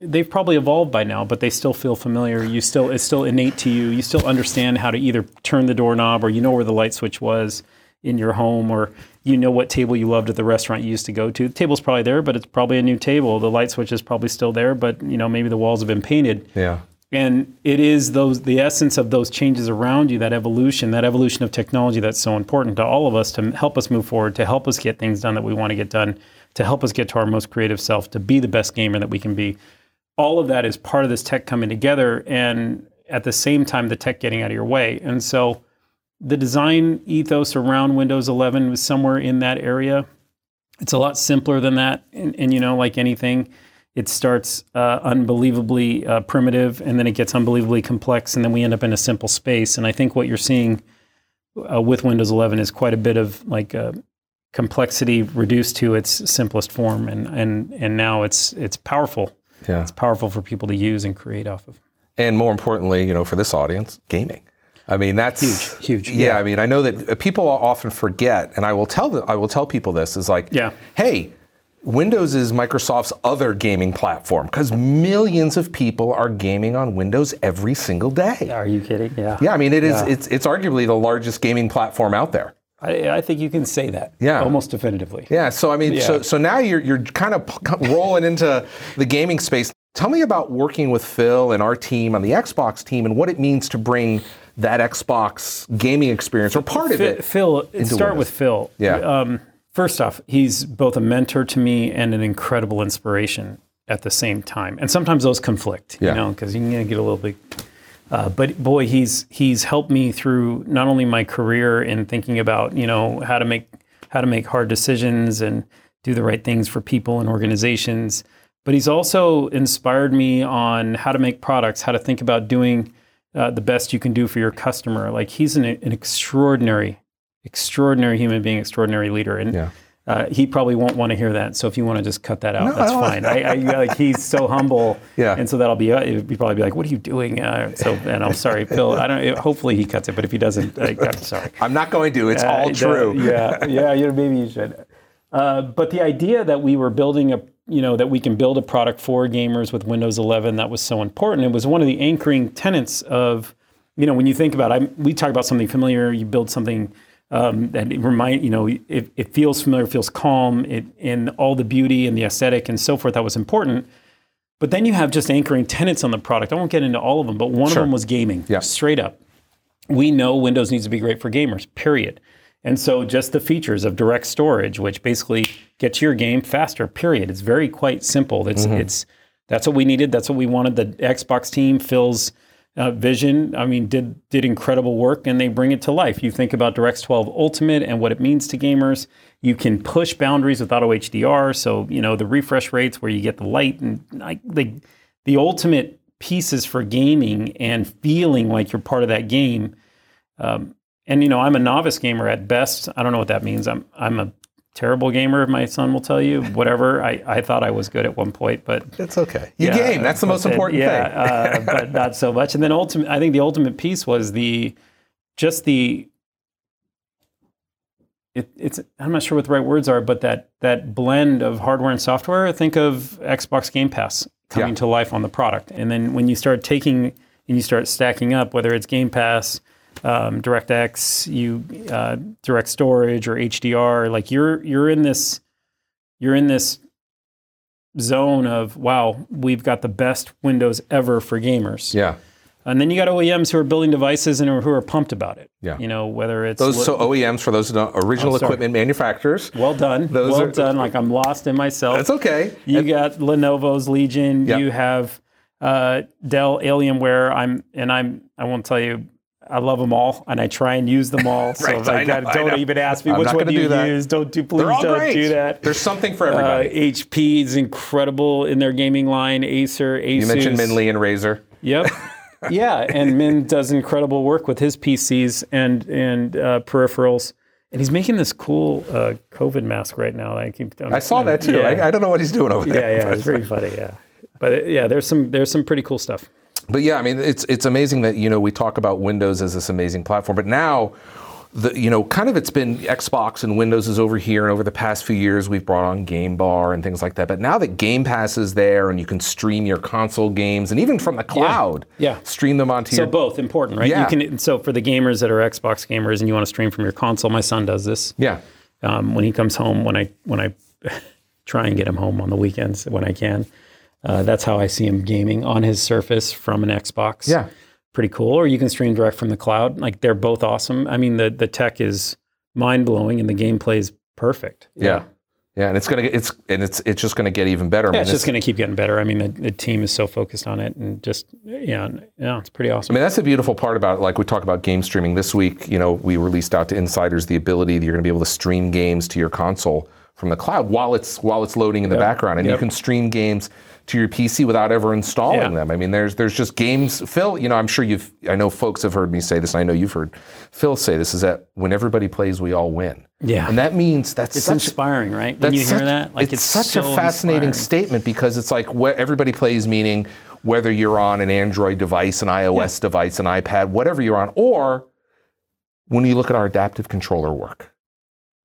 they've probably evolved by now, but they still feel familiar. You still it's still innate to you. You still understand how to either turn the doorknob or you know where the light switch was in your home or you know what table you loved at the restaurant you used to go to. The table's probably there, but it's probably a new table. The light switch is probably still there, but you know maybe the walls have been painted. Yeah. And it is those the essence of those changes around you, that evolution, that evolution of technology that's so important to all of us to help us move forward, to help us get things done that we want to get done, to help us get to our most creative self, to be the best gamer that we can be. All of that is part of this tech coming together and at the same time the tech getting out of your way. And so the design ethos around Windows 11 was somewhere in that area. It's a lot simpler than that. And, and you know, like anything, it starts uh, unbelievably uh, primitive and then it gets unbelievably complex and then we end up in a simple space. And I think what you're seeing uh, with Windows 11 is quite a bit of like uh, complexity reduced to its simplest form. And, and, and now it's, it's powerful. Yeah. It's powerful for people to use and create off of. And more importantly, you know, for this audience, gaming. I mean, that's Huge, huge, Yeah, yeah. I mean, I know that uh, people often forget, and I will tell them, I will tell people this is like, Yeah. hey, Windows is Microsoft's other gaming platform because millions of people are gaming on Windows every single day. Are you kidding? Yeah. Yeah, I mean, it is. Yeah. It's it's arguably the largest gaming platform out there. I, I think you can say that. Yeah. Almost definitively. Yeah. So I mean, so Yeah. so now you're you're kind of rolling into the gaming space. Tell me about working with Phil and our team on the Xbox team and what it means to bring that Xbox gaming experience or part of it. Phil start with Phil. Yeah. Um, first off, he's both a mentor to me and an incredible inspiration at the same time. And sometimes those conflict, Yeah. you know, because you can get a little bit. Uh, but boy, he's he's helped me through not only my career in thinking about you know how to make how to make hard decisions and do the right things for people and organizations, but he's also inspired me on how to make products, how to think about doing uh, the best you can do for your customer. Like he's an, an extraordinary, extraordinary human being, extraordinary leader, and Yeah. uh, he probably won't want to hear that. So if you want to just cut that out, No, that's I fine. I, I like he's so humble, Yeah. and so that'll be uh, be probably be like, what are you doing? Uh, so and I'm sorry, Phil. I don't. Hopefully he cuts it, but if he doesn't, I, I'm sorry. I'm not going to. It's Uh, all true. yeah, yeah. You know, maybe you should. Uh, but the idea that we were building a, you know, that we can build a product for gamers with Windows 11 that was so important. It was one of the anchoring tenets of, you know, when you think about, it, we talk about something familiar. You build something um, that it remind, you know, it, it feels familiar, feels calm, it and all the beauty and the aesthetic and so forth. That was important. But then you have just anchoring tenets on the product. I won't get into all of them, but one Sure. of them was gaming. Yeah. Straight up we know Windows needs to be great for gamers, period. And so just the features of direct storage, which basically gets your game faster, period. It's very quite simple. It's it's that's what we needed. That's what we wanted. The Xbox team Phil's uh, vision. I mean, did did incredible work, and they bring it to life. You think about DirectX 12 Ultimate and what it means to gamers. You can push boundaries with auto HDR. So you know the refresh rates where you get the light and like the the ultimate pieces for gaming and feeling like you're part of that game. Um, and you know, I'm a novice gamer at best. I don't know what that means. I'm I'm a terrible gamer. My son will tell you. Whatever. I, I thought I was good at one point, but It's okay. You yeah, game. That's the most then- important yeah, thing. uh, but not so much. And then ultimate, I think the ultimate piece was the just the. It, it's I'm not sure what the right words are, but that that blend of hardware and software. Think of Xbox Game Pass coming Yeah. to life on the product, and then when you start taking and you start stacking up, whether it's Game Pass, um, DirectX, you uh, Direct Storage or HDR, like you're you're in this you're in this zone of wow, we've got the best Windows ever for gamers. yeah. And then you got OEMs who are building devices and who are pumped about it. Yeah. You know, whether it's Those li- so OEMs for those original Oh, equipment manufacturers. well done, those well are- done. Like I'm lost in myself. That's okay. You got Lenovo's Legion. Yeah. You have uh, Dell Alienware. I'm and I'm. I won't tell you. I love them all, and I try and use them all. So Right, I like, know, I don't know. even ask me I'm which one do you do that. use. Don't do please don't great. do that. There's something for Uh, everybody. HP is incredible in their gaming line. Acer, Asus. you mentioned Min-Liang and Razer. Yep. yeah, and Min does incredible work with his PCs and and uh, peripherals. And he's making this cool uh, COVID mask right now. I keep. I'm, I saw that too. Yeah, I, I don't know what he's doing over there. yeah. Yeah, it's very funny. Yeah, but uh, yeah, there's some there's some pretty cool stuff. But yeah, I mean, it's it's amazing that you know we talk about Windows as this amazing platform, but now. The, you know, kind of it's been Xbox and Windows is over here, and over the past few years we've brought on Game Bar and things like that. But now that Game Pass is there, and you can stream your console games, and even from the cloud, Yeah. stream them onto So your both important, right? Yeah. You can. So for the gamers that are Xbox gamers and you want to stream from your console, my son does this. yeah, um, when he comes home when I when I try and get him home on the weekends when I can. Uh, that's how I see him gaming on his Surface from an Xbox. Yeah. pretty cool. Or you can stream direct from the cloud. Like they're both awesome. I mean, the the tech is mind blowing and the gameplay is perfect. yeah, yeah, and it's gonna get it's and it's it's just gonna get even better. I mean, it's this- just going to keep getting better. I mean, the, the team is so focused on it, and just yeah, yeah, it's pretty awesome. I mean, that's the beautiful part about like we talk about game streaming this week. You know, we released out to insiders the ability that you're going to be able to stream games to your console from the cloud while it's while it's loading in the background, and you can stream games to your PC without ever installing Yeah. them. I mean, there's there's just games. Phil, you know, I'm sure you've I know folks have heard me say this, and I know you've heard Phil say this is that when everybody plays, we all win. Yeah. and that means that's it's such inspiring, right? When you hear that, like it's, such a fascinating inspiring. statement because it's like what everybody plays, meaning whether you're on an Android device, an iOS device, an iPad, whatever you're on, or when you look at our adaptive controller work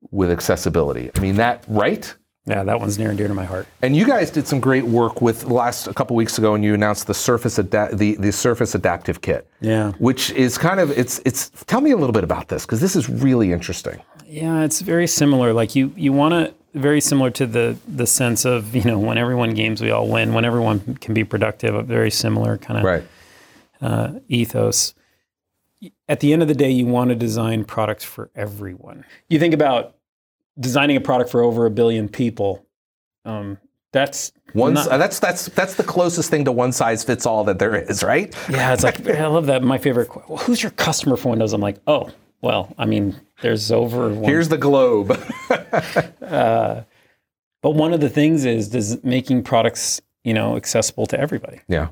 with accessibility. I mean that right? Yeah, that one's near and dear to my heart. And you guys did some great work with last a couple weeks ago, and you announced the Surface the the Surface Adaptive Kit, Yeah. which is kind of it's it's. Tell me a little bit about this because this is really interesting. Yeah, it's very similar. Like you, you want to very similar to the the sense of you know when everyone games, we all win. When everyone can be productive, a very similar kind of Right. uh, ethos. At the end of the day, you want to design products for everyone. You think about designing a product for over a billion people. Um, that's One, not- that's that's that's the closest thing to one size fits all that there is, right? Yeah, it's like I love that. My favorite. Well, who's your customer for Windows? I'm like, oh, well, I mean, there's over. One, Here's the globe. uh, but one of the things is does making products, you know, accessible to everybody, yeah.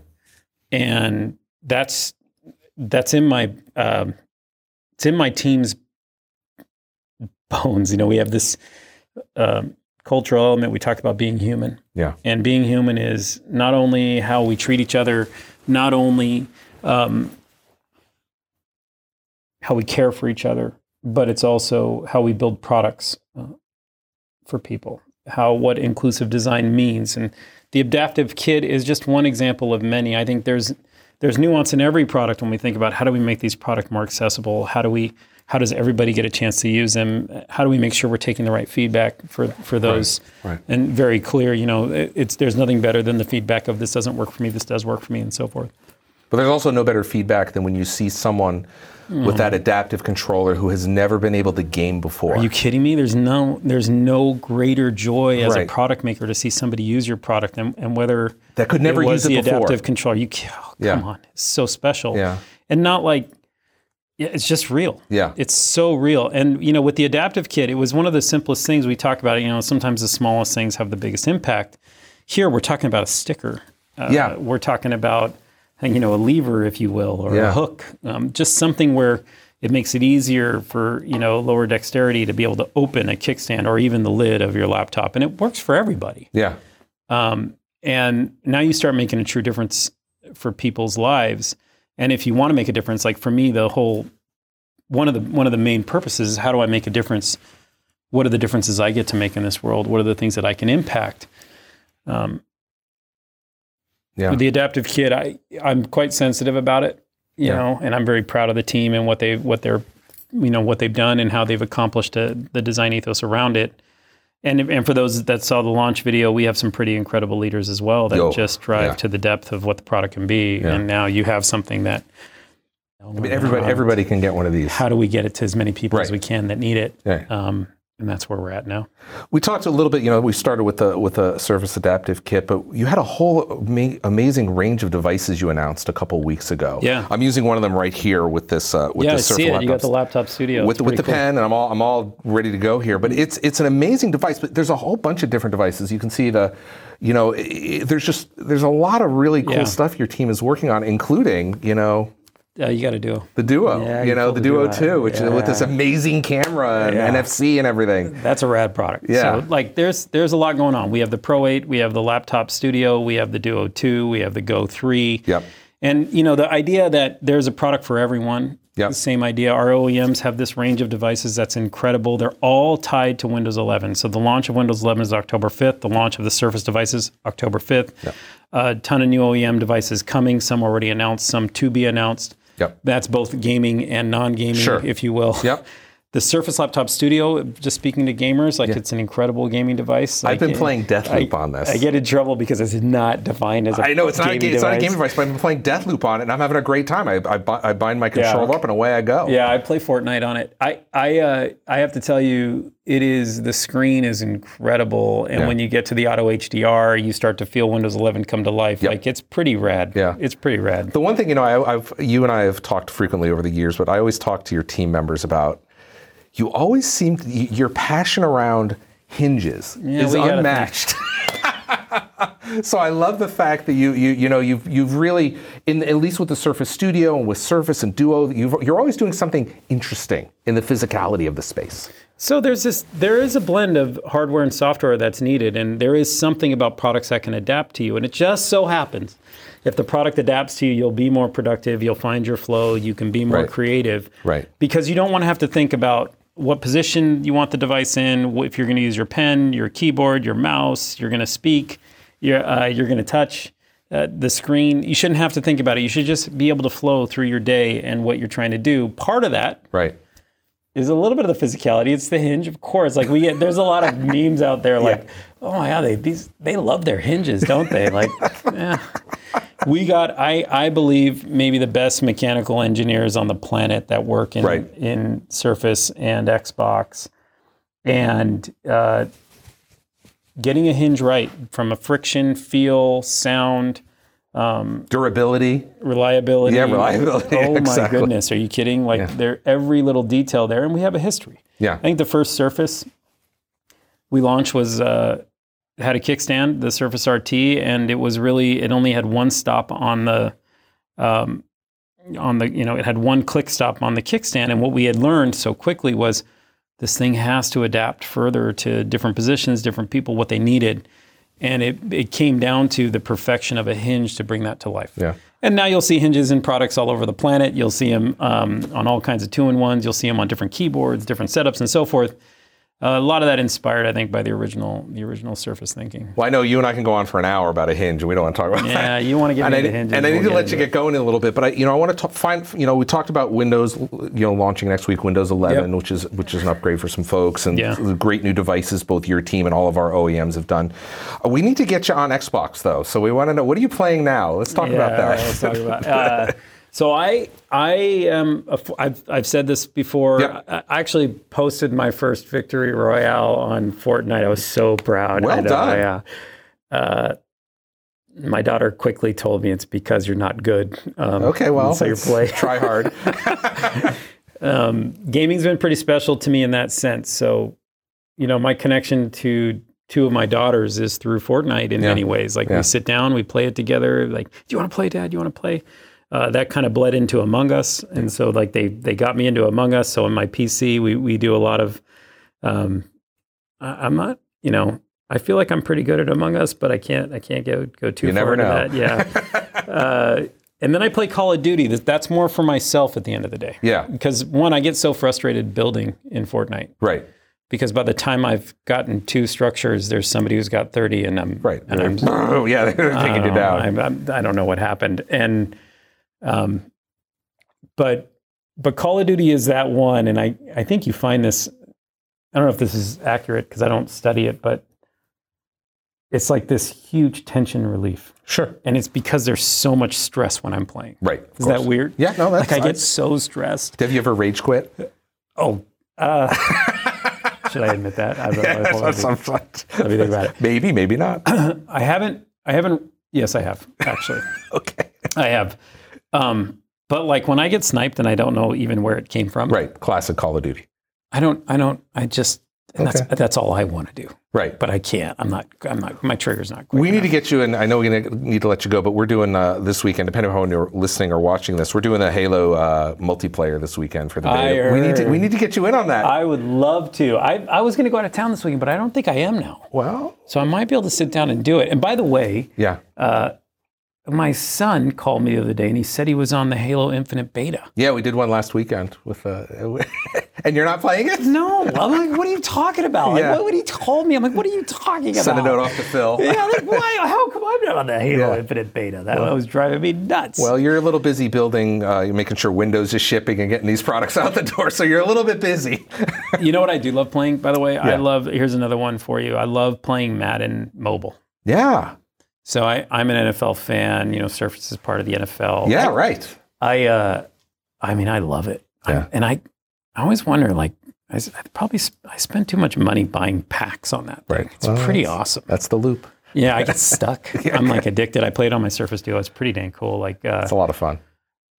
and that's that's in my um, it's in my team's bones. You know, we have this um, cultural element. We talk about being human. Yeah. And being human is not only how we treat each other, not only um, how we care for each other, but it's also how we build products uh, for people. How what inclusive design means, and the adaptive kit is just one example of many. I think there's there's nuance in every product when we think about how do we make these products more accessible. How do we how does everybody get a chance to use them? How do we make sure we're taking the right feedback for for those? right. And very clear, you know, it, it's there's nothing better than the feedback of this doesn't work for me, this does work for me, and so forth. But there's also no better feedback than when you see someone with that mm-hmm. adaptive controller who has never been able to game before. Are you kidding me? There's no there's no greater joy as Right. a product maker to see somebody use your product and, and whether That could never it was use it the before. adaptive controller. You oh, Yeah. come on, it's so special. Yeah. and not like yeah, it's just real. Yeah. it's so real. And you know, with the adaptive kit, it was one of the simplest things we talk about. it. You know, sometimes the smallest things have the biggest impact. Here, we're talking about a sticker. Uh, Yeah. we're talking about you know a lever, if you will, or Yeah. a hook. Um, just something where it makes it easier for you know lower dexterity to be able to open a kickstand or even the lid of your laptop, and it works for everybody. yeah. Um, and now you start making a true difference for people's lives. And if you want to make a difference, like for me, the whole one of the one of the main purposes is how do I make a difference? What are the differences I get to make in this world? What are the things that I can impact? Um, Yeah. with the adaptive kit, I I'm quite sensitive about it, you Yeah. know, and I'm very proud of the team and what they what they're you know what they've done and how they've accomplished uh, the design ethos around it. And and for those that saw the launch video, we have some pretty incredible leaders as well that Yo, just drive yeah. to the depth of what the product can be. Yeah. And now you have something that I mean, everybody, everybody can get one of these. How do we get it to as many people as we can that need it? Um, and that's where we're at now. We talked a little bit, you know, we started with the with a Surface Adaptive Kit, but you had a whole ama- amazing range of devices you announced a couple weeks ago. Yeah. I'm using one of them right here with this uh, with yeah, I this Surface see it. You got laptop. the laptop studio with, with the cool. pen, and I'm all I'm all ready to go here. But it's it's an amazing device. But there's a whole bunch of different devices. You can see the, you know, i- i- there's just there's a lot of really cool Yeah. stuff your team is working on, including you know Uh, you got to do. The Duo, Yeah, you you know, the the Duo Duo out. 2, which is with this amazing camera and Yeah. NFC and everything. That's a rad product. Yeah. So like there's there's a lot going on. We have the Pro 8, we have the Laptop Studio, we have the Duo 2, we have the Go 3. Yep. And you know the idea that there's a product for everyone. Yep. The same idea. Our OEMs have this range of devices that's incredible. They're all tied to Windows 11. So the launch of Windows 11 is October 5th. The launch of the Surface devices October 5th. A ton of new OEM devices coming. Some already announced. Some to be announced. Yep. That's both gaming and non-gaming, Sure. if you will. Yep. The Surface Laptop Studio, just speaking to gamers, like it's an incredible gaming device. I've Like, been playing Deathloop I- on this. I get in trouble because it's not defined as a I know it's not a it's not a device. gaming device, but I've been playing Deathloop on it, and I'm having a great time. I, I, I bind my controller up, and away I go. Yeah, I play Fortnite on it. I I uh, I have to tell you, it is the screen is incredible, and Yeah. when you get to the auto HDR, you start to feel Windows 11 come to life. Like it's pretty rad. Yeah. it's pretty rad. The one thing you know, I, I've you and I have talked frequently over the years, but I always talk to your team members about. You always seem to, your passion around hinges is unmatched. so I love the fact that you you you know you've you've really in at least with the Surface Studio and with Surface and Duo, you've, you're always doing something interesting in the physicality of the space. So there's this there is a blend of hardware and software that's needed and there is something about products that can adapt to you and it just so happens if the product adapts to you you'll be more productive, you'll find your flow, you can be more Right. creative. Right. Because you don't want to have to think about what position you want the device in, if you're going to use your pen, your keyboard, your mouse, you're going to speak, you're uh, you're going to touch uh, the screen. You shouldn't have to think about it. You should just be able to flow through your day and what you're trying to do. Part of that Right. is a little bit of the physicality. It's the hinge, of course. Like we get, there's a lot of memes out there, like, oh yeah, they these they love their hinges, don't they? Like, yeah. We got, I I believe maybe the best mechanical engineers on the planet that work in Right. in Surface and Xbox, and uh, getting a hinge right from a friction, feel, sound. Durability. reliability. Yeah, reliability, Oh my goodness, are you kidding? Like there, every little detail there, and we have a history. Yeah. I think the first Surface we launched was uh, had a kickstand, the Surface RT, and it was really it only had one stop on the um, on the you know it had one click stop on the kickstand, and what we had learned so quickly was this thing has to adapt further to different positions, different people, what they needed. And it, it came down to the perfection of a hinge to bring that to life. Yeah. And now you'll see hinges in products all over the planet. You'll see them um, on all kinds of two-in-ones. You'll see them on different keyboards, different setups, and so forth. Uh, a lot of that inspired, I think, by the original the original Surface thinking. Well, I know you and I can go on for an hour about a hinge, and we don't want to talk about that. Yeah, you want to get and me I, hinges. and I need we'll to get let you it. get going in a little bit, but I, you know, I want to find, you know, we talked about Windows, you know, launching next week, Windows 11, Yep. which is which is an upgrade for some folks, and Yeah. the great new devices both your team and all of our OEMs have done. Uh, we need to get you on Xbox though, so we want to know what are you playing now? Let's talk about Yeah, that. Let's talk about. Uh, so I I am a I've I've said this before. Yep. I actually posted my first victory royale on Fortnite. I was so proud. Well I know, done. Yeah. Uh, my daughter quickly told me it's because you're not good. Um, okay, well, so you play. try hard. um, gaming's been pretty special to me in that sense. So, you know, my connection to two of my daughters is through Fortnite in Yeah. many ways. Like Yeah. we sit down, we play it together. Like, do you want to play, Dad? Do you want to play? Uh, that kind of bled into Among Us, and so like they they got me into Among Us. So on my PC, we we do a lot of. Um, I, I'm not, you know, I feel like I'm pretty good at Among Us, but I can't I can't go go too You far never into know. that. Yeah. uh, and then I play Call of Duty. That- That's more for myself at the end of the day. Yeah. Because one, I get so frustrated building in Fortnite right, because by the time I've gotten two structures, there's somebody who's got 30 and I'm right. And I'm, oh yeah, they're taking um, down. I'm, I'm, I don't know what happened. And, um, but, but Call of Duty is that one. And I, I think you find this, I don't know if this is accurate because I don't study it, but it's like this huge tension relief. sure. And it's because there's so much stress when I'm playing. Right. of Is that weird? Yeah. No, that's. Like I get so stressed. have you ever rage quit? Oh, uh, should I admit that? I, I, hold on, That's- let me think about it. Maybe, maybe not. I haven't. I haven't. Yes, I have actually. okay. I have. Um, but like when I get sniped and I don't know even where it came from. Right. Classic Call of Duty. I don't. I don't. I just. And Okay. that's that's all I want to do. Right. But I can't. I'm not. I'm not. My trigger's not. Quick We need to get you, and I know we're going to need to let you go, but we're doing uh, this weekend, depending on how you're listening or watching this, we're doing a Halo uh, multiplayer this weekend for the beta. We need to we need to get you in on that. I would love to. I, I was going to go out of town this weekend, but I don't think I am now. well, So I might be able to sit down and do it. And by the way, yeah, my son called me the other day and he said he was on the Halo Infinite beta. yeah, we did one last weekend with, uh, and you're not playing it. No, I'm like, what are you talking about? Like, Yeah. what, what he told me? I'm like, what are you talking about? Send a note off to Phil. Yeah, like, why? How come I'm not on the Halo Yeah. Infinite beta? That was driving me nuts. Well, you're a little busy building, uh, you're making sure Windows is shipping and getting these products out the door, so you're a little bit busy. you know what I do love playing, by the way? I love, here's another one for you. I love playing Madden mobile. yeah, So I, I'm an NFL fan. You know, Surface is part of the NFL. yeah, right. I, uh, I mean, I love it. I- Yeah. and I, I always wonder, like, I probably sp- I spend too much money buying packs on that. Thing. Right. It's Well, pretty that's- awesome. That's the loop. Yeah, I get stuck. I'm like addicted. I played on my Surface Duo. It's pretty dang cool. Like, uh, It's a lot of fun.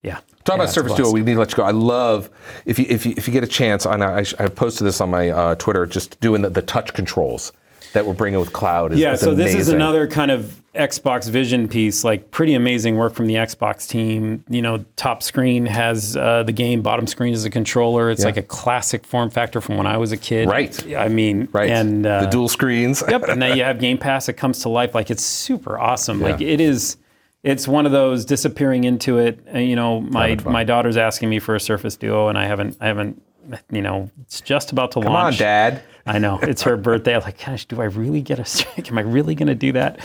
yeah. Talk Yeah, about Surface Duo. We need to let you go. I love if you if you if you get a chance. And I, I posted this on my uh, Twitter. Just doing the, the touch controls that we're bringing with cloud. Is, Yeah, is so this is another kind of Xbox Vision piece, like pretty amazing work from the Xbox team. You know, top screen has uh, the game, bottom screen is a controller. It's Yeah. like a classic form factor from when I was a kid. Right. I mean, right. And uh, the dual screens. yep. And then you have Game Pass. It comes to life. Like it's super awesome. Like it is. It's one of those disappearing into it. And, you know, my my daughter's asking me for a Surface Duo, and I haven't I haven't. You know, it's just about to Come on, launch. Dad. I know it's her birthday. I'm like, gosh, do I really get a? Am I really going to do that?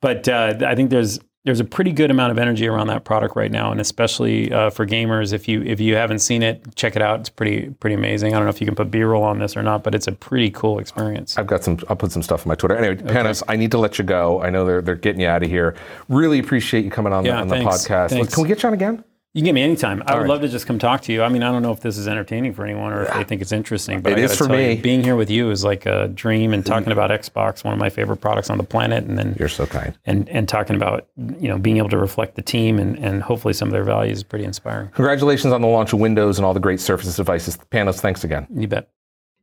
But uh, I think there's there's a pretty good amount of energy around that product right now, and especially uh, for gamers. If you if you haven't seen it, check it out. It's pretty pretty amazing. I don't know if you can put B-roll on this or not, but it's a pretty cool experience. I've got some. I'll put some stuff on my Twitter. Anyway, Panos, I need to let you go. I know they're they're getting you out of here. Really appreciate you coming on the, Yeah, on the podcast. Thanks. Can we get you on again? You can get me anytime. I would right. love to just come talk to you. I mean, I don't know if this is entertaining for anyone or if they think it's interesting, but It I is for you, me. Mm. being here with you is like a dream, and talking about Xbox, one of my favorite products on the planet, and then You're so kind. and and talking about you know being able to reflect the team and and hopefully some of their values is pretty inspiring. Congratulations on the launch of Windows and all the great Surface devices. Panos, thanks again. You bet.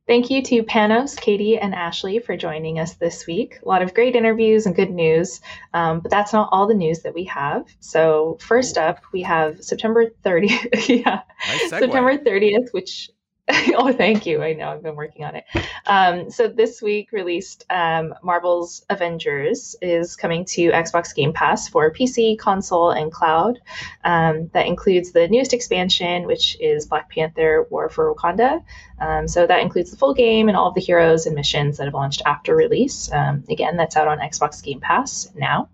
Thank you to Panos, Katy, and Ashley for joining us this week. A lot of great interviews and good news, um, but that's not all the news that we have. So, first up, we have September 30th. yeah, Nice September 30th, which oh, thank you. I know I've been working on it. Um, so this week released um, Marvel's Avengers is coming to Xbox Game Pass for PC, console, and cloud. Um, that includes the newest expansion, which is Black Panther: War for Wakanda. Um, so that includes the full game and all of the heroes and missions that have launched after release. Um, again, that's out on Xbox Game Pass now.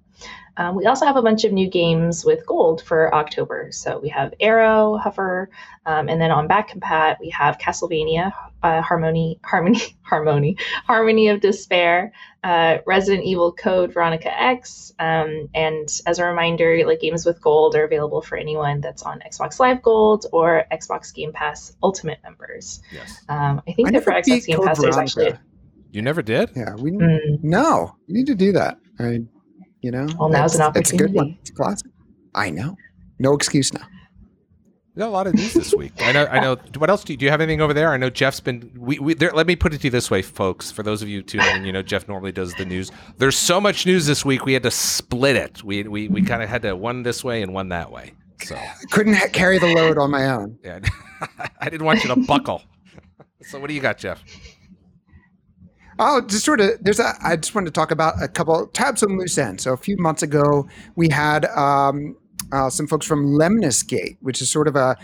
Um, we also have a bunch of new games with gold for October. So we have Aaero, Hover, um, and then on back compat we have Castlevania, uh, Harmony, Harmony, Harmony, Harmony of Despair, uh, Resident Evil Code Veronica X, um, and as a reminder, like games with gold are available for anyone that's on Xbox Live Gold or Xbox Game Pass Ultimate members. Yes. Um, I think I that for Xbox Game Code Pass, there's actually You never did? Yeah, we Mm, no. You need to do that. I mean, you know. Well, now's an opportunity. It's a good one. It's a classic. I know. No excuse now. We got a lot of news this week. I know. I know. What else do you, do you have anything over there? I know Jeff's been. We, we there, let me put it to you this way, folks. For those of you tuning in, you know Jeff normally does the news. There's so much news this week. We had to split it. We we, we kind of had to one this way and one that way. So I couldn't ha- carry the load on my own. yeah, I didn't want you to buckle. So what do you got, Jeff? Oh, just sort of. There's a. I just wanted to talk about a couple tabs some loose ends. So a few months ago, we had um, uh, some folks from Lemnis Gate, which is sort of a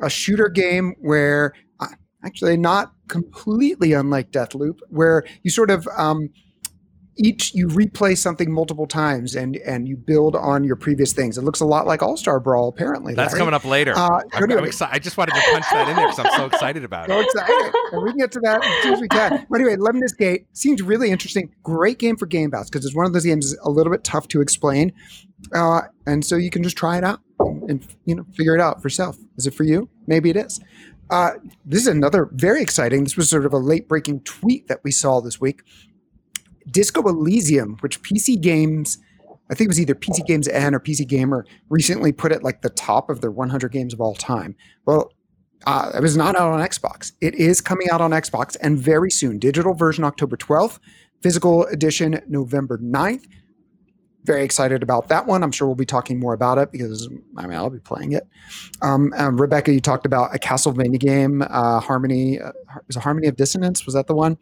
a shooter game where uh, actually not completely unlike Deathloop, where you sort of um, each you replay something multiple times and and you build on your previous things. It looks a lot like All Star Brawl, apparently. That's Larry. coming up later. Uh, I'm. I'm excited. I just wanted to punch that in there because I'm so excited about So it. So excited. and we can get to that as soon as we can. But anyway, Lemnis Gate seems really interesting. Great game for Game Pass because it's one of those games that's a little bit tough to explain. Uh, and so you can just try it out and, and, you know figure it out for yourself. Is it for you? Maybe it is. Uh, this is another very exciting. This was sort of a late breaking tweet that we saw this week. Disco Elysium, which PC Games, I think it was either PC Games N or PC Gamer, recently put at like the top of their 100 games of all time. Well, Uh, it was not out on Xbox. It is coming out on Xbox and very soon. Digital version October 12th, physical edition November 9th. Very excited about that one. I'm sure we'll be talking more about it because I mean I'll be playing it. Um, um, Rebecca, you talked about a Castlevania game, uh, Harmony. Uh, was it Harmony of Dissonance? Was that the one?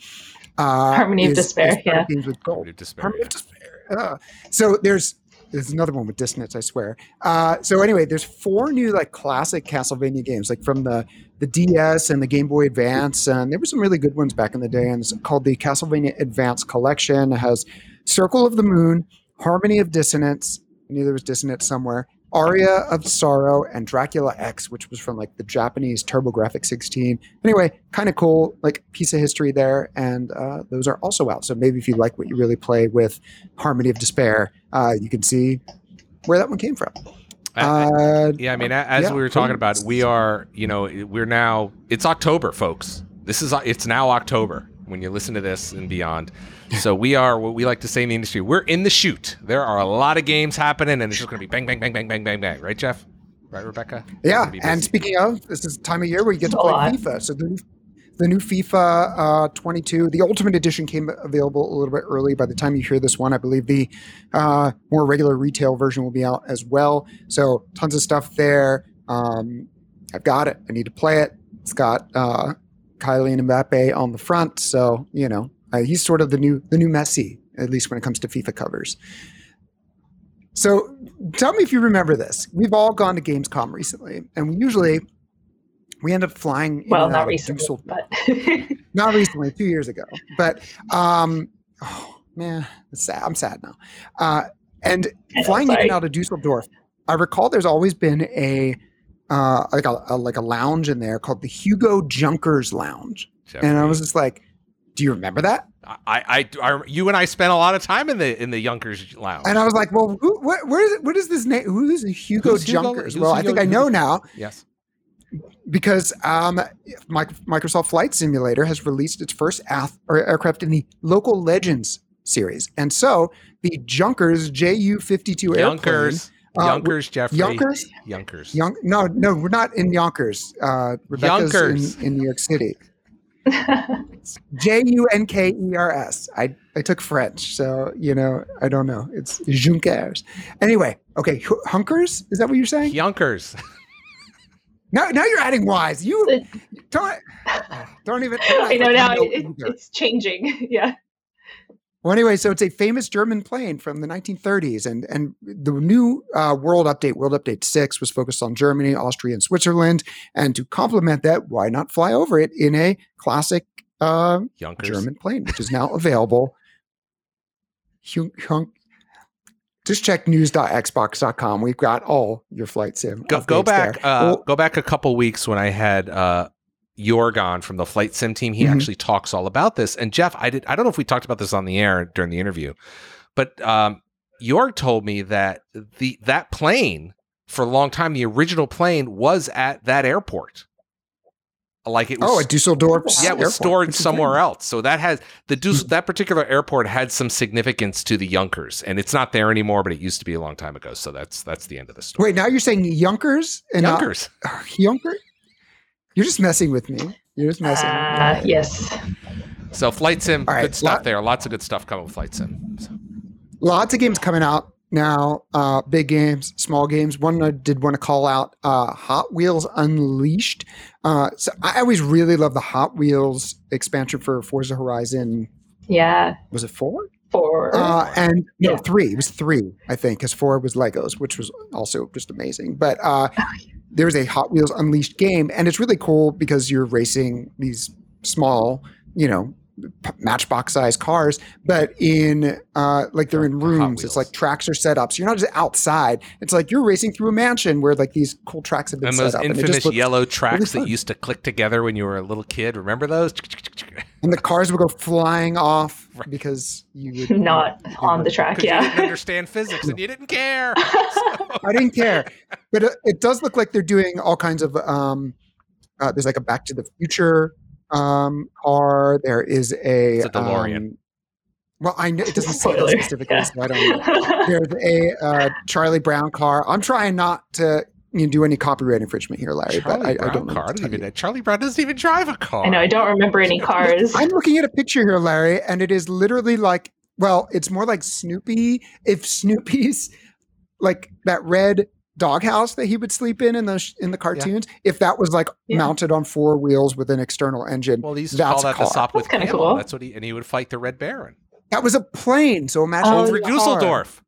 Uh, Harmony of Despair. yeah. With gold. Harmony of Despair. Harmony yeah. of Despair. Uh, so there's there's another one with dissonance, I swear. Uh, so anyway, there's four new like classic Castlevania games, like from the the DS and the Game Boy Advance, and there were some really good ones back in the day. And it's called the Castlevania Advance Collection. It has Circle of the Moon, Harmony of Dissonance. I knew there was dissonance somewhere. Aria of Sorrow and Dracula X, which was from like the Japanese TurboGrafx 16. Anyway, kind of cool, like piece of history there, and uh, those are also out. So maybe if you like what you really play with Harmony of Despair, uh, you can see where that one came from. Uh, yeah, I mean, as yeah, we were talking about, we are, you know, we're now. It's October, folks. This is it's now October when you listen to this and beyond. So we are what we like to say in the industry. We're in the shoot. There are a lot of games happening, and it's just going to be bang, bang, bang, bang, bang, bang, bang. Right, Jeff? Right, Rebecca? Yeah. And speaking of, this is the time of year where you get to play FIFA. So the, the new FIFA uh, 22, the Ultimate Edition came available a little bit early. By the time you hear this one, I believe the uh, more regular retail version will be out as well. So tons of stuff there. Um, I've got it. I need to play it. It's got uh, Kylian Mbappe on the front, so you know uh, he's sort of the new the new Messi, at least when it comes to FIFA covers. So tell me if you remember this. We've all gone to Gamescom recently, and we usually we end up flying. Well, not recently, but not recently, two years ago. But um, oh man, sad. I'm sad now. Uh, and flying in and out of Dusseldorf, I recall there's always been a uh, like a, a, like a lounge in there called the Hugo Junkers Lounge, Jeffrey. and I was just like, do you remember that? I, I, I, you and I spent a lot of time in the in the Junkers Lounge, and I was like, well, who, what, where is it? What is this name? Who is Hugo Who's Junkers? Hugo, well, Hugo, I think I know now. Yes, because um, Microsoft Flight Simulator has released its first ath- aircraft in the Local Legends series, and so the Junkers Ju fifty two airplane. Junkers. Uh, Yonkers, Jeffrey. Yonkers? Yonkers. Young, no, no, we're not in Yonkers. Uh, Rebecca's Yonkers. In, in New York City. J U N K E R S. I I took French, so you know I don't know. It's Junkers. Anyway, okay, hunkers. Is that what you're saying? Yonkers. Now, now you're adding Y's. You don't don't even. I know now. It, it's changing. Yeah. Well, anyway, so it's a famous German plane from the 1930s, and and the new uh, World Update, World Update Six, was focused on Germany, Austria, and Switzerland. And to complement that, why not fly over it in a classic uh, German plane, which is now available? just check news.xbox.com. We've got all your flight sim. Go, go back. Uh, well, go back a couple weeks when I had uh, Jorgon from the flight sim team, he mm-hmm. actually talks all about this. And Jeff, I did I don't know if we talked about this on the air during the interview, but um, Jorg told me that the that plane for a long time, the original plane was at that airport. Like it was, oh, at Dusseldorf. Yeah, it was airport. stored somewhere else. So that has the Dusseldorf, that particular airport had some significance to the Junkers, and it's not there anymore. But it used to be a long time ago. So that's that's the end of the story. Wait, now you're saying Junkers and Junkers, uh, Junkers? You're just messing with me. You're just messing. Uh, yes. So flight sim, right, good stuff lot, there. Lots of good stuff coming with flight sim. So. Lots of games coming out now. Uh, big games, small games. One I did want to call out: uh, Hot Wheels Unleashed. Uh, so I always really love the Hot Wheels expansion for Forza Horizon. Yeah. Was it four? Four. Uh, and no, yeah. three. It was three, I think, because four was Legos, which was also just amazing. But uh, oh, there's a Hot Wheels Unleashed game, and it's really cool because you're racing these small, you know, matchbox size cars, but in uh, like they're in rooms. It's like tracks are set up, so you're not just outside. It's like you're racing through a mansion where like these cool tracks have been and set up. And those infamous yellow tracks really that used to click together when you were a little kid. Remember those? And the cars would go flying off because you would not you on the track. Yeah, you didn't understand physics and you didn't care. So. I didn't care, but it, it, does look like they're doing all kinds of. Um, uh, there's like a Back to the Future um, car. There is a, it's a DeLorean. Um, well, I know it doesn't say that specifically, yeah. so I don't know. There's a uh, Charlie Brown car. I'm trying not to you do any copyright infringement here, Larry, Charlie but I, Brown I don't know. car. what I to don't tell even, you. Charlie Brown doesn't even drive a car. I know I don't remember any cars. I'm looking at a picture here, Larry, and it is literally like, well, it's more like Snoopy. If Snoopy's like that red doghouse that he would sleep in in the in the cartoons, if that was like Yeah. mounted on four wheels with an external engine, Well, he used That's call a that the car. Sopwith That's kinda Camel. cool. That's what he and he would fight the Red Baron that was a plane. So imagine Oh, it's over car. Dusseldorf.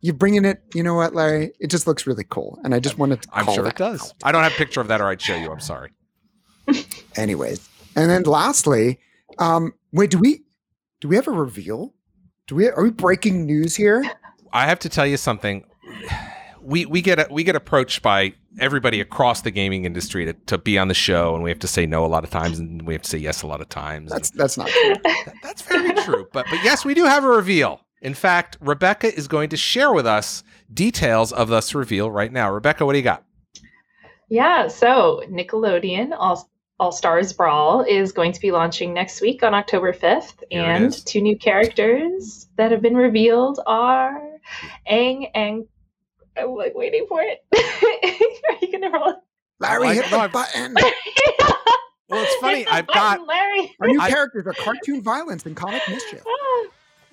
You're bringing it. You know what, Larry? It just looks really cool, and I just wanted to. I'm sure that it does. out. I don't have a picture of that, or I'd show you. I'm sorry. Anyways, and then lastly, um, wait, do we do we have a reveal? Do we are we breaking news here? I have to tell you something. We we get a, we get approached by everybody across the gaming industry to, to be on the show, and we have to say no a lot of times, and we have to say yes a lot of times. That's that's not true. That- that's very true. But but yes, we do have a reveal. In fact, Rebecca is going to share with us details of this reveal right now. Rebecca, what do you got? Yeah, so Nickelodeon All All Stars Brawl is going to be launching next week on October 5th, Here and two new characters that have been revealed are Aang and I'm like waiting for it. are you gonna roll? Larry I- hit no, the I've- button. Well, it's funny. I've got Larry. Our new I- characters are cartoon violence and comic mischief. Ah.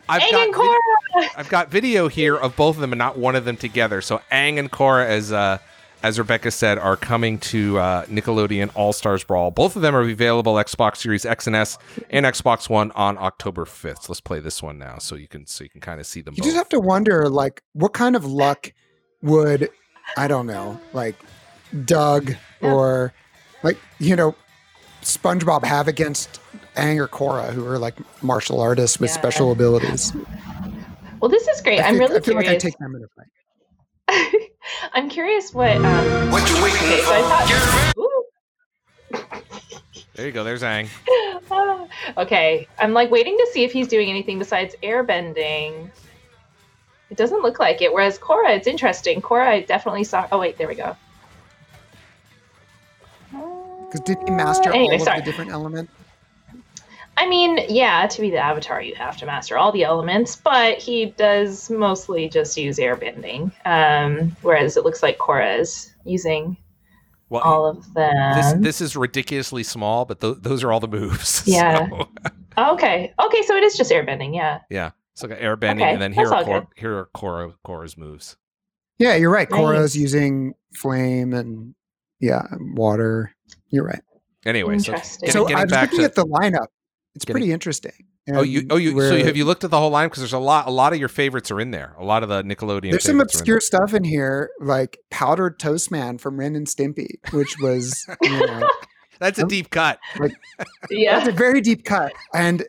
I've Aang got and vid- Korra. I've got video here of both of them and not one of them together. So Aang and Korra, as uh, as Rebecca said, are coming to uh, Nickelodeon All Stars Brawl. Both of them are available Xbox Series X and S and Xbox One on October fifth. So let's play this one now, so you can so you can kind of see them. You both. just have to wonder, like, what kind of luck would I don't know, like Doug or like you know SpongeBob have against Aang or Korra, who are like martial artists with Yeah. special abilities. Well, this is great. I I'm feel, really I feel like I curious. take them in a fight. I'm curious what. Um, What you waiting okay, so I for? thought. There you go. There's Aang. Ah, okay, I'm like waiting to see if he's doing anything besides airbending. It doesn't look like it. Whereas Korra, it's interesting. Korra, I definitely saw. Oh wait, there we go. Because did he master Anyway, all sorry. of the different elements? I mean, yeah, to be the Avatar, you have to master all the elements, but he does mostly just use airbending. Um, whereas it looks like Korra is using Well, all of them. this this is ridiculously small, but th- those are all the moves. Yeah. So, okay, okay, so it is just airbending. Yeah. yeah. So got air bending, Okay, and then here are all Kor- here are Korra Korra's moves. Yeah, you're right. Korra's Nice. using flame and yeah, water. You're right. Anyway, so Interesting. getting, so I getting was back looking to at the lineup. It's Getting- pretty interesting. Oh, you oh you so have you looked at the whole line because there's a lot a lot of your favorites are in there. A lot of the Nickelodeon. There's some favorites are in obscure stuff in here, like powdered toast man from Ren and Stimpy, which was you know. That's a Um, deep cut. Yeah. that's a very deep cut. And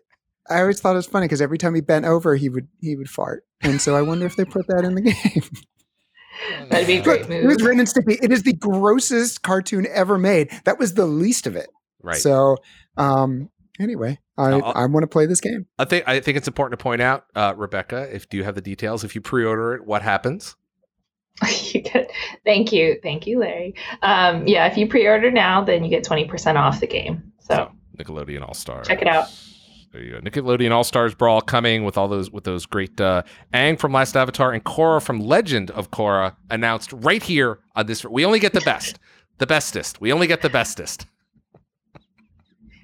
I always thought it was funny because every time he bent over, he would he would fart. And so I wonder if they put that in the game. That'd be a great Look, it was move. Ren and Stimpy. It is the grossest cartoon ever made. That was the least of it. Right. So, um, anyway, I I'll- I want to play this game. I think I think it's important to point out, uh, Rebecca, if do you have the details? If you pre-order it, what happens? you get, thank you, thank you, Larry. Um, yeah, if you pre-order now, then you get twenty percent off the game. So Nickelodeon All Stars. Check it out. There you go. Nickelodeon All Stars Brawl coming with all those with those great uh, Aang from Last Avatar and Korra from Legend of Korra announced right here on this. We only get the best, the bestest. We only get the bestest.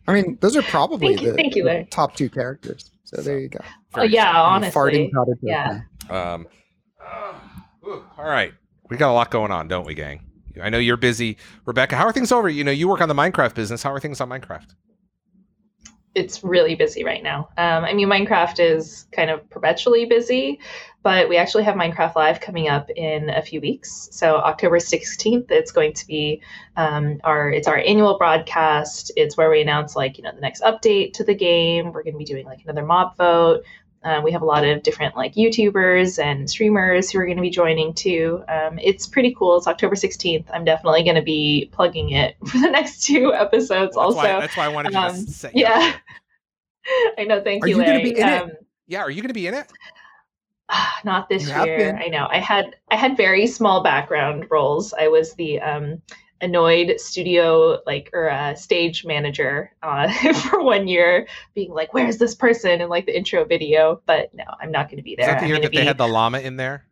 I mean, those are probably Thank you- the, thank you, the top two characters. So there you go. oh yeah, honestly, Farting yeah. Um, ooh, all right, we got a lot going on, don't we, gang? I know you're busy, Rebecca. How are things over? You know, you work on the Minecraft business. How are things on Minecraft? it's really busy right now. Um, I mean, Minecraft is kind of perpetually busy, but we actually have Minecraft Live coming up in a few weeks. So October sixteenth, it's going to be um, our it's our annual broadcast. It's where we announce like you know the next update to the game. We're going to be doing like another mob vote. Uh, we have a lot of different like YouTubers and streamers who are going to be joining too. Um, it's pretty cool. It's October 16th. I'm definitely going to be plugging it for the next two episodes. Well, that's also, why, that's why I wanted um, to say. yeah. I know. Thank Are you, you gonna be in it? um, yeah. Are you going to be in it? not this You year. I know. I had I had very small background roles. I was the um, annoyed studio like or uh, stage manager uh, for one year, being like, "Where's this person?" in like the intro video. But no, I'm not going to be Is there. that the year gonna that they had the llama in there?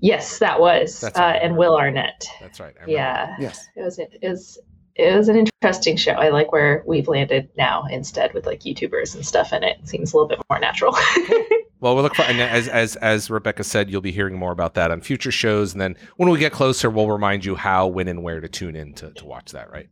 Yes, that was, uh, and Will Arnett. That's right. Yeah, Yes. it was it was it was an interesting show. I like where we've landed now instead with like YouTubers and stuff in it. Seems a little bit more natural. Well, we'll look for and as as as Rebecca said, you'll be hearing more about that on future shows, and then when we get closer, we'll remind you how, when, and where to tune in to, to watch that. Right?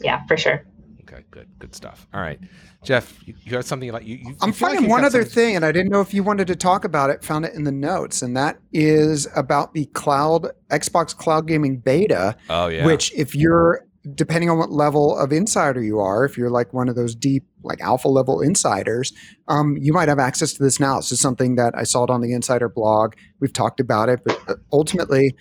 yeah, for sure. Okay, good, good stuff. All right, Jeff, you, you got something like you. you I'm feel like finding one other thing, and I didn't know if you wanted to talk about it. Found it in the notes, and that is about the cloud Xbox Cloud Gaming Beta. Oh yeah. Which, if you're depending on what level of insider you are, if you're like one of those deep, like alpha level insiders, um, you might have access to this now. This is something that I saw it on the insider blog. We've talked about it, but uh, ultimately,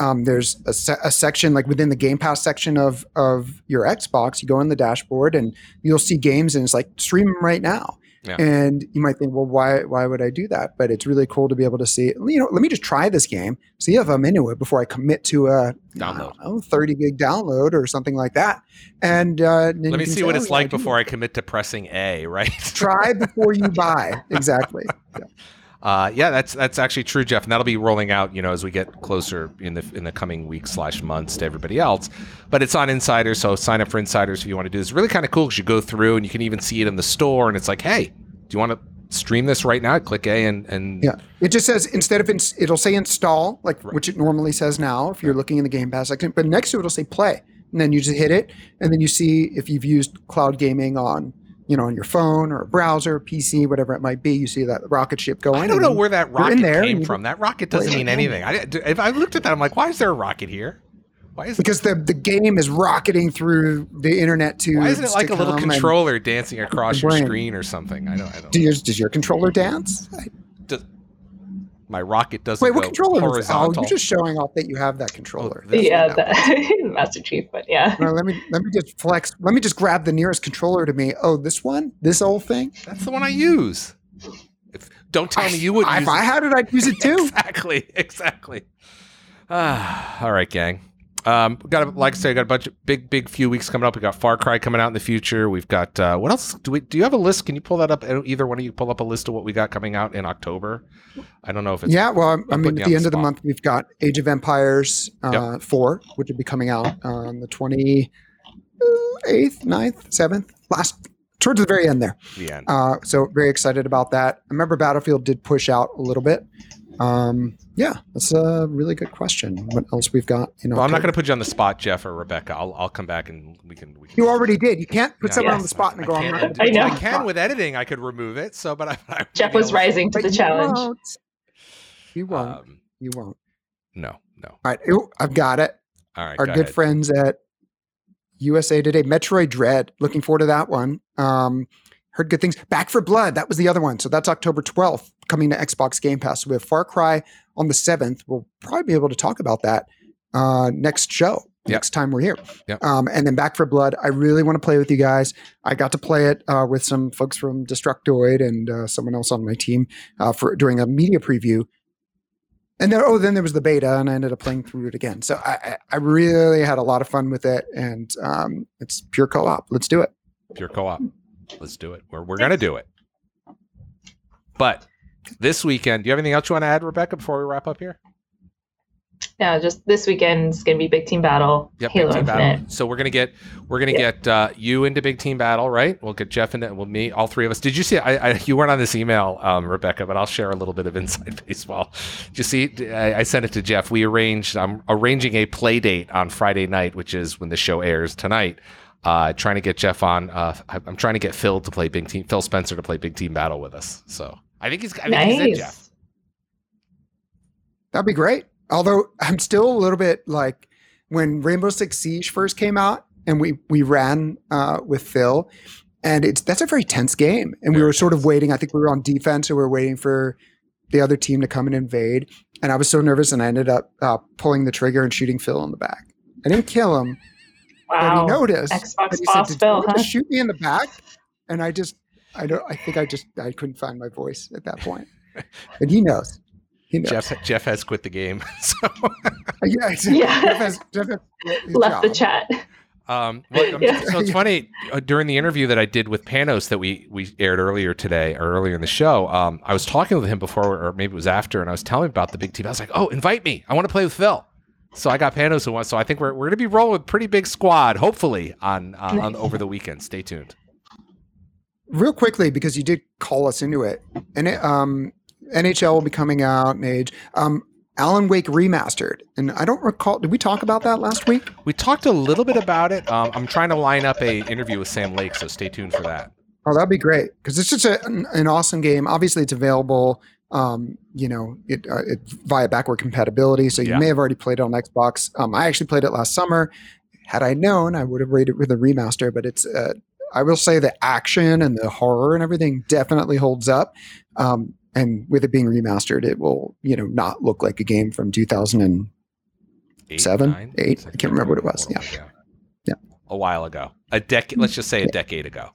um, there's a, se- a section like within the Game Pass section of of your Xbox. You go in the dashboard and you'll see games, and it's like stream them right now. Yeah. And you might think, well, why why would I do that? But it's really cool to be able to see. You know, let me just try this game, see if I'm into it before I commit to a Download. know, 30 gig download or something like that. And uh, then Let you me see say, what "Oh, it's yeah, like do before. I commit to pressing A. Right? Try before you buy. Exactly. Yeah. Uh, yeah, that's that's actually true, Jeff, and that'll be rolling out, you know, as we get closer in the in the coming weeks slash months to everybody else. But it's on Insiders, so sign up for Insiders if you want to do this. It's really kind of cool because you go through and you can even see it in the store, and it's like, hey, do you want to stream this right now? Click A and and Yeah. It just says instead of ins- it'll say install, like Right. which it normally says now if you're looking in the Game Pass but next to it it'll say play. And then you just hit it, and then you see if you've used cloud gaming on, you know, on your phone or a browser, PC, whatever it might be. You see that rocket ship going. I don't know where that rocket came from. That rocket doesn't mean anything. I, if I looked at that, I'm like, why is there a rocket here? Why is it, because the the game is rocketing through the internet to. why isn't it like a little controller dancing across your brain. screen or something? I don't. I don't. Do yours, does your controller dance? Does, my rocket doesn't Wait, what go controller? Was, oh, horizontal. you're just showing off that you have that controller. Oh, yeah, the Master Chief, but yeah. No, let me let me just flex. Let me just grab the nearest controller to me. Oh, this one, this old thing. That's the one I use. If, don't tell me you would If use I had it, I'd use it too. exactly, exactly. Ah, all right, gang. Um, got a, like I said, got a bunch of big, big few weeks coming up. We got Far Cry coming out in the future. We've got uh, what else? Do we? Do you have a list? Can you pull that up? Either one of you pull up a list of what we got coming out in October. I don't know if it's Yeah, well, I'm- I mean, at the end the of the month, we've got Age of Empires uh, 4, which will be coming out on the 28th, 9th, 7th, last, towards the very end there. the end. Uh, so very excited about that. I remember Battlefield did push out a little bit. Um, yeah, that's a really good question. What else we've got? You know, well, I'm not going to put you on the spot, Jeff or Rebecca. I'll, I'll come back and we can. We can You already did. You can't put Yeah, someone on the spot and I go. I'm can't- not gonna do I know. I can with editing. I could remove it. So, but I, I Jeff was rising to But the you challenge. won't. You won't. Um, you won't. no, no. All right, ooh, I've got it. All right. Our go good ahead. friends at USA Today, Metroid Dread. Looking forward to that one. Um, heard good things. Back 4 Blood. That was the other one. So that's October 12th coming to Xbox Game Pass. So we have Far Cry on the 7th. We'll probably be able to talk about that uh, next show. Yep. Next time we're here. Yep. Um, and then Back 4 Blood. I really want to play with you guys. I got to play it uh, with some folks from Destructoid and uh, someone else on my team uh, for during a media preview. And then, oh, then there was the beta, and I ended up playing through it again. So I, I I really had a lot of fun with it, and um, it's pure co-op. Let's do it. Pure co-op. Let's do it. We're we're gonna do it. But this weekend, do you have anything else you want to add, Rebecca, before we wrap up here? No, just this weekend's gonna be Big Team Battle, Yep, Halo Big Team Infinite. Battle. So we're gonna get we're gonna Yeah. get uh, you into Big Team Battle, right? We'll get Jeff into it. well, me, all three of us. Did you see? I, I you weren't on this email, um, Rebecca, but I'll share a little bit of inside baseball. Did you see? I, I sent it to Jeff. We arranged. I'm arranging a play date on Friday night, which is when the show airs tonight. Uh, trying to get Jeff on. Uh, I- I'm trying to get Phil to play Big Team. Phil Spencer to play Big Team Battle with us. So I think he's. I think he's in, Jeff. Nice. That'd be great. Although I'm still a little bit like when Rainbow Six Siege first came out, and we we ran uh, with Phil, and it's that's a very tense game, and we were sort of waiting. I think we were on defense, and we were waiting for the other team to come and invade. And I was so nervous, and I ended up uh, pulling the trigger and shooting Phil in the back. I didn't kill him, but he Wow. noticed. Xbox and he boss "Did Phil, huh? just shoot me in the back?" And I just, I don't. I think I just, I couldn't find my voice at that point. And he knows. He knows. Jeff Jeff has quit the game. So Yeah, exactly. Yeah. Jeff has, Jeff has quit his Left the chat. Um, well, Yeah. So it's funny uh, during the interview that I did with Panos that we we aired earlier today or earlier in the show. Um, I was talking with him before, or maybe it was after, and I was telling him about the big team. I was like, "Oh, invite me! I want to play with Phil." So I got Panos who wants. So I think we're we're gonna be rolling with a pretty big squad, hopefully on uh, on over the weekend. Stay tuned. Real quickly, because you did call us into it, and it, um, NHL will be coming out in age. Um, Alan Wake remastered, and I don't recall. Did we talk about that last week? We talked a little bit about it. Um, I'm trying to line up a interview with Sam Lake, so stay tuned for that. Oh, that'd be great because it's just a, an, an awesome game. Obviously, it's available. Um, you know, it, uh, it via backward compatibility, so you Yeah. may have already played it on Xbox. Um, I actually played it last summer. Had I known, I would have rated it with a remaster. But it's, uh, I will say, the action and the horror and everything definitely holds up. Um, and with it being remastered, it will, you know, not look like a game from 2000 and Eight, Eight? I can't remember what it was. Yeah. Yeah. A while ago, a decade. Let's just say a decade ago.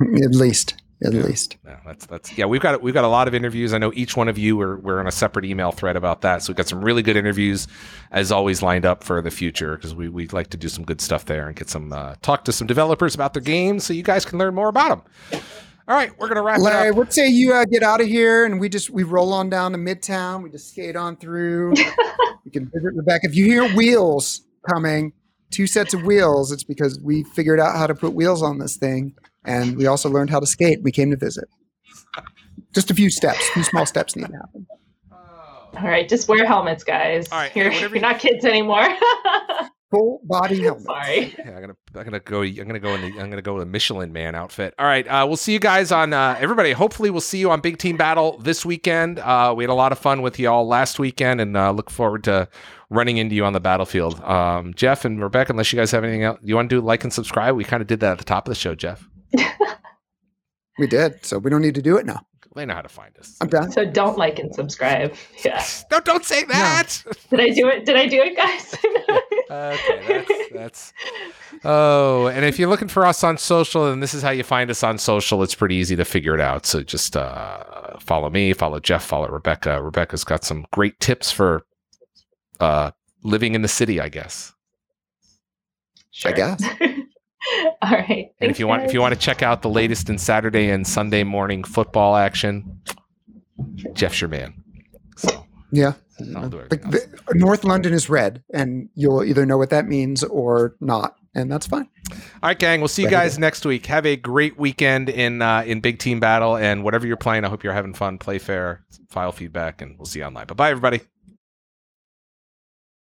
at least, at least. Yeah, that's that's yeah. We've got we've got a lot of interviews. I know each one of you we're we're on a separate email thread about that. So we've got some really good interviews, as always, lined up for the future because we we like to do some good stuff there and get some uh, talk to some developers about their games so you guys can learn more about them. All right, we're gonna wrap Larry, it up. what say you uh, get out of here and we just we roll on down to Midtown. We just skate on through. we can visit Rebecca. If you hear wheels coming, two sets of wheels, it's because we figured out how to put wheels on this thing, and we also learned how to skate. We came to visit. Just a few steps, a few small steps need to happen. All right, just wear helmets, guys. All right, you're, you're you- not kids anymore. Full body helmet. Sorry. Yeah, I'm gonna I'm gonna go I'm gonna go in the I'm gonna go with a Michelin Man outfit. All right, uh, we'll see you guys on uh, everybody. Hopefully, we'll see you on Big Team Battle this weekend. Uh, we had a lot of fun with y'all last weekend, and uh, look forward to running into you on the battlefield. Um, Jeff and Rebecca, unless you guys have anything else you want to do, like and subscribe. We kind of did that at the top of the show, Jeff. We did, so we don't need to do it now. They know how to find us. I'm done. So don't like and subscribe. Yeah. No, don't say that. Did I do it? Did I do it, guys? okay, that's that's. Oh, and if you're looking for us on social, and this is how you find us on social, it's pretty easy to figure it out. So just uh, follow me, follow Jeff, follow Rebecca. Rebecca's got some great tips for uh, living in the city, I guess. Sure. I guess. All right. And if you want, if you want to check out the latest in Saturday and Sunday morning football action, Jeff's your man. So Yeah. I'll do Like everything the, North London is red, and you'll either know what that means or not, and that's fine. All right, gang. We'll see you guys next week. Have a great weekend in uh, in Big Team Battle, and whatever you're playing, I hope you're having fun. Play fair, file feedback, and we'll see you online. Bye bye, everybody.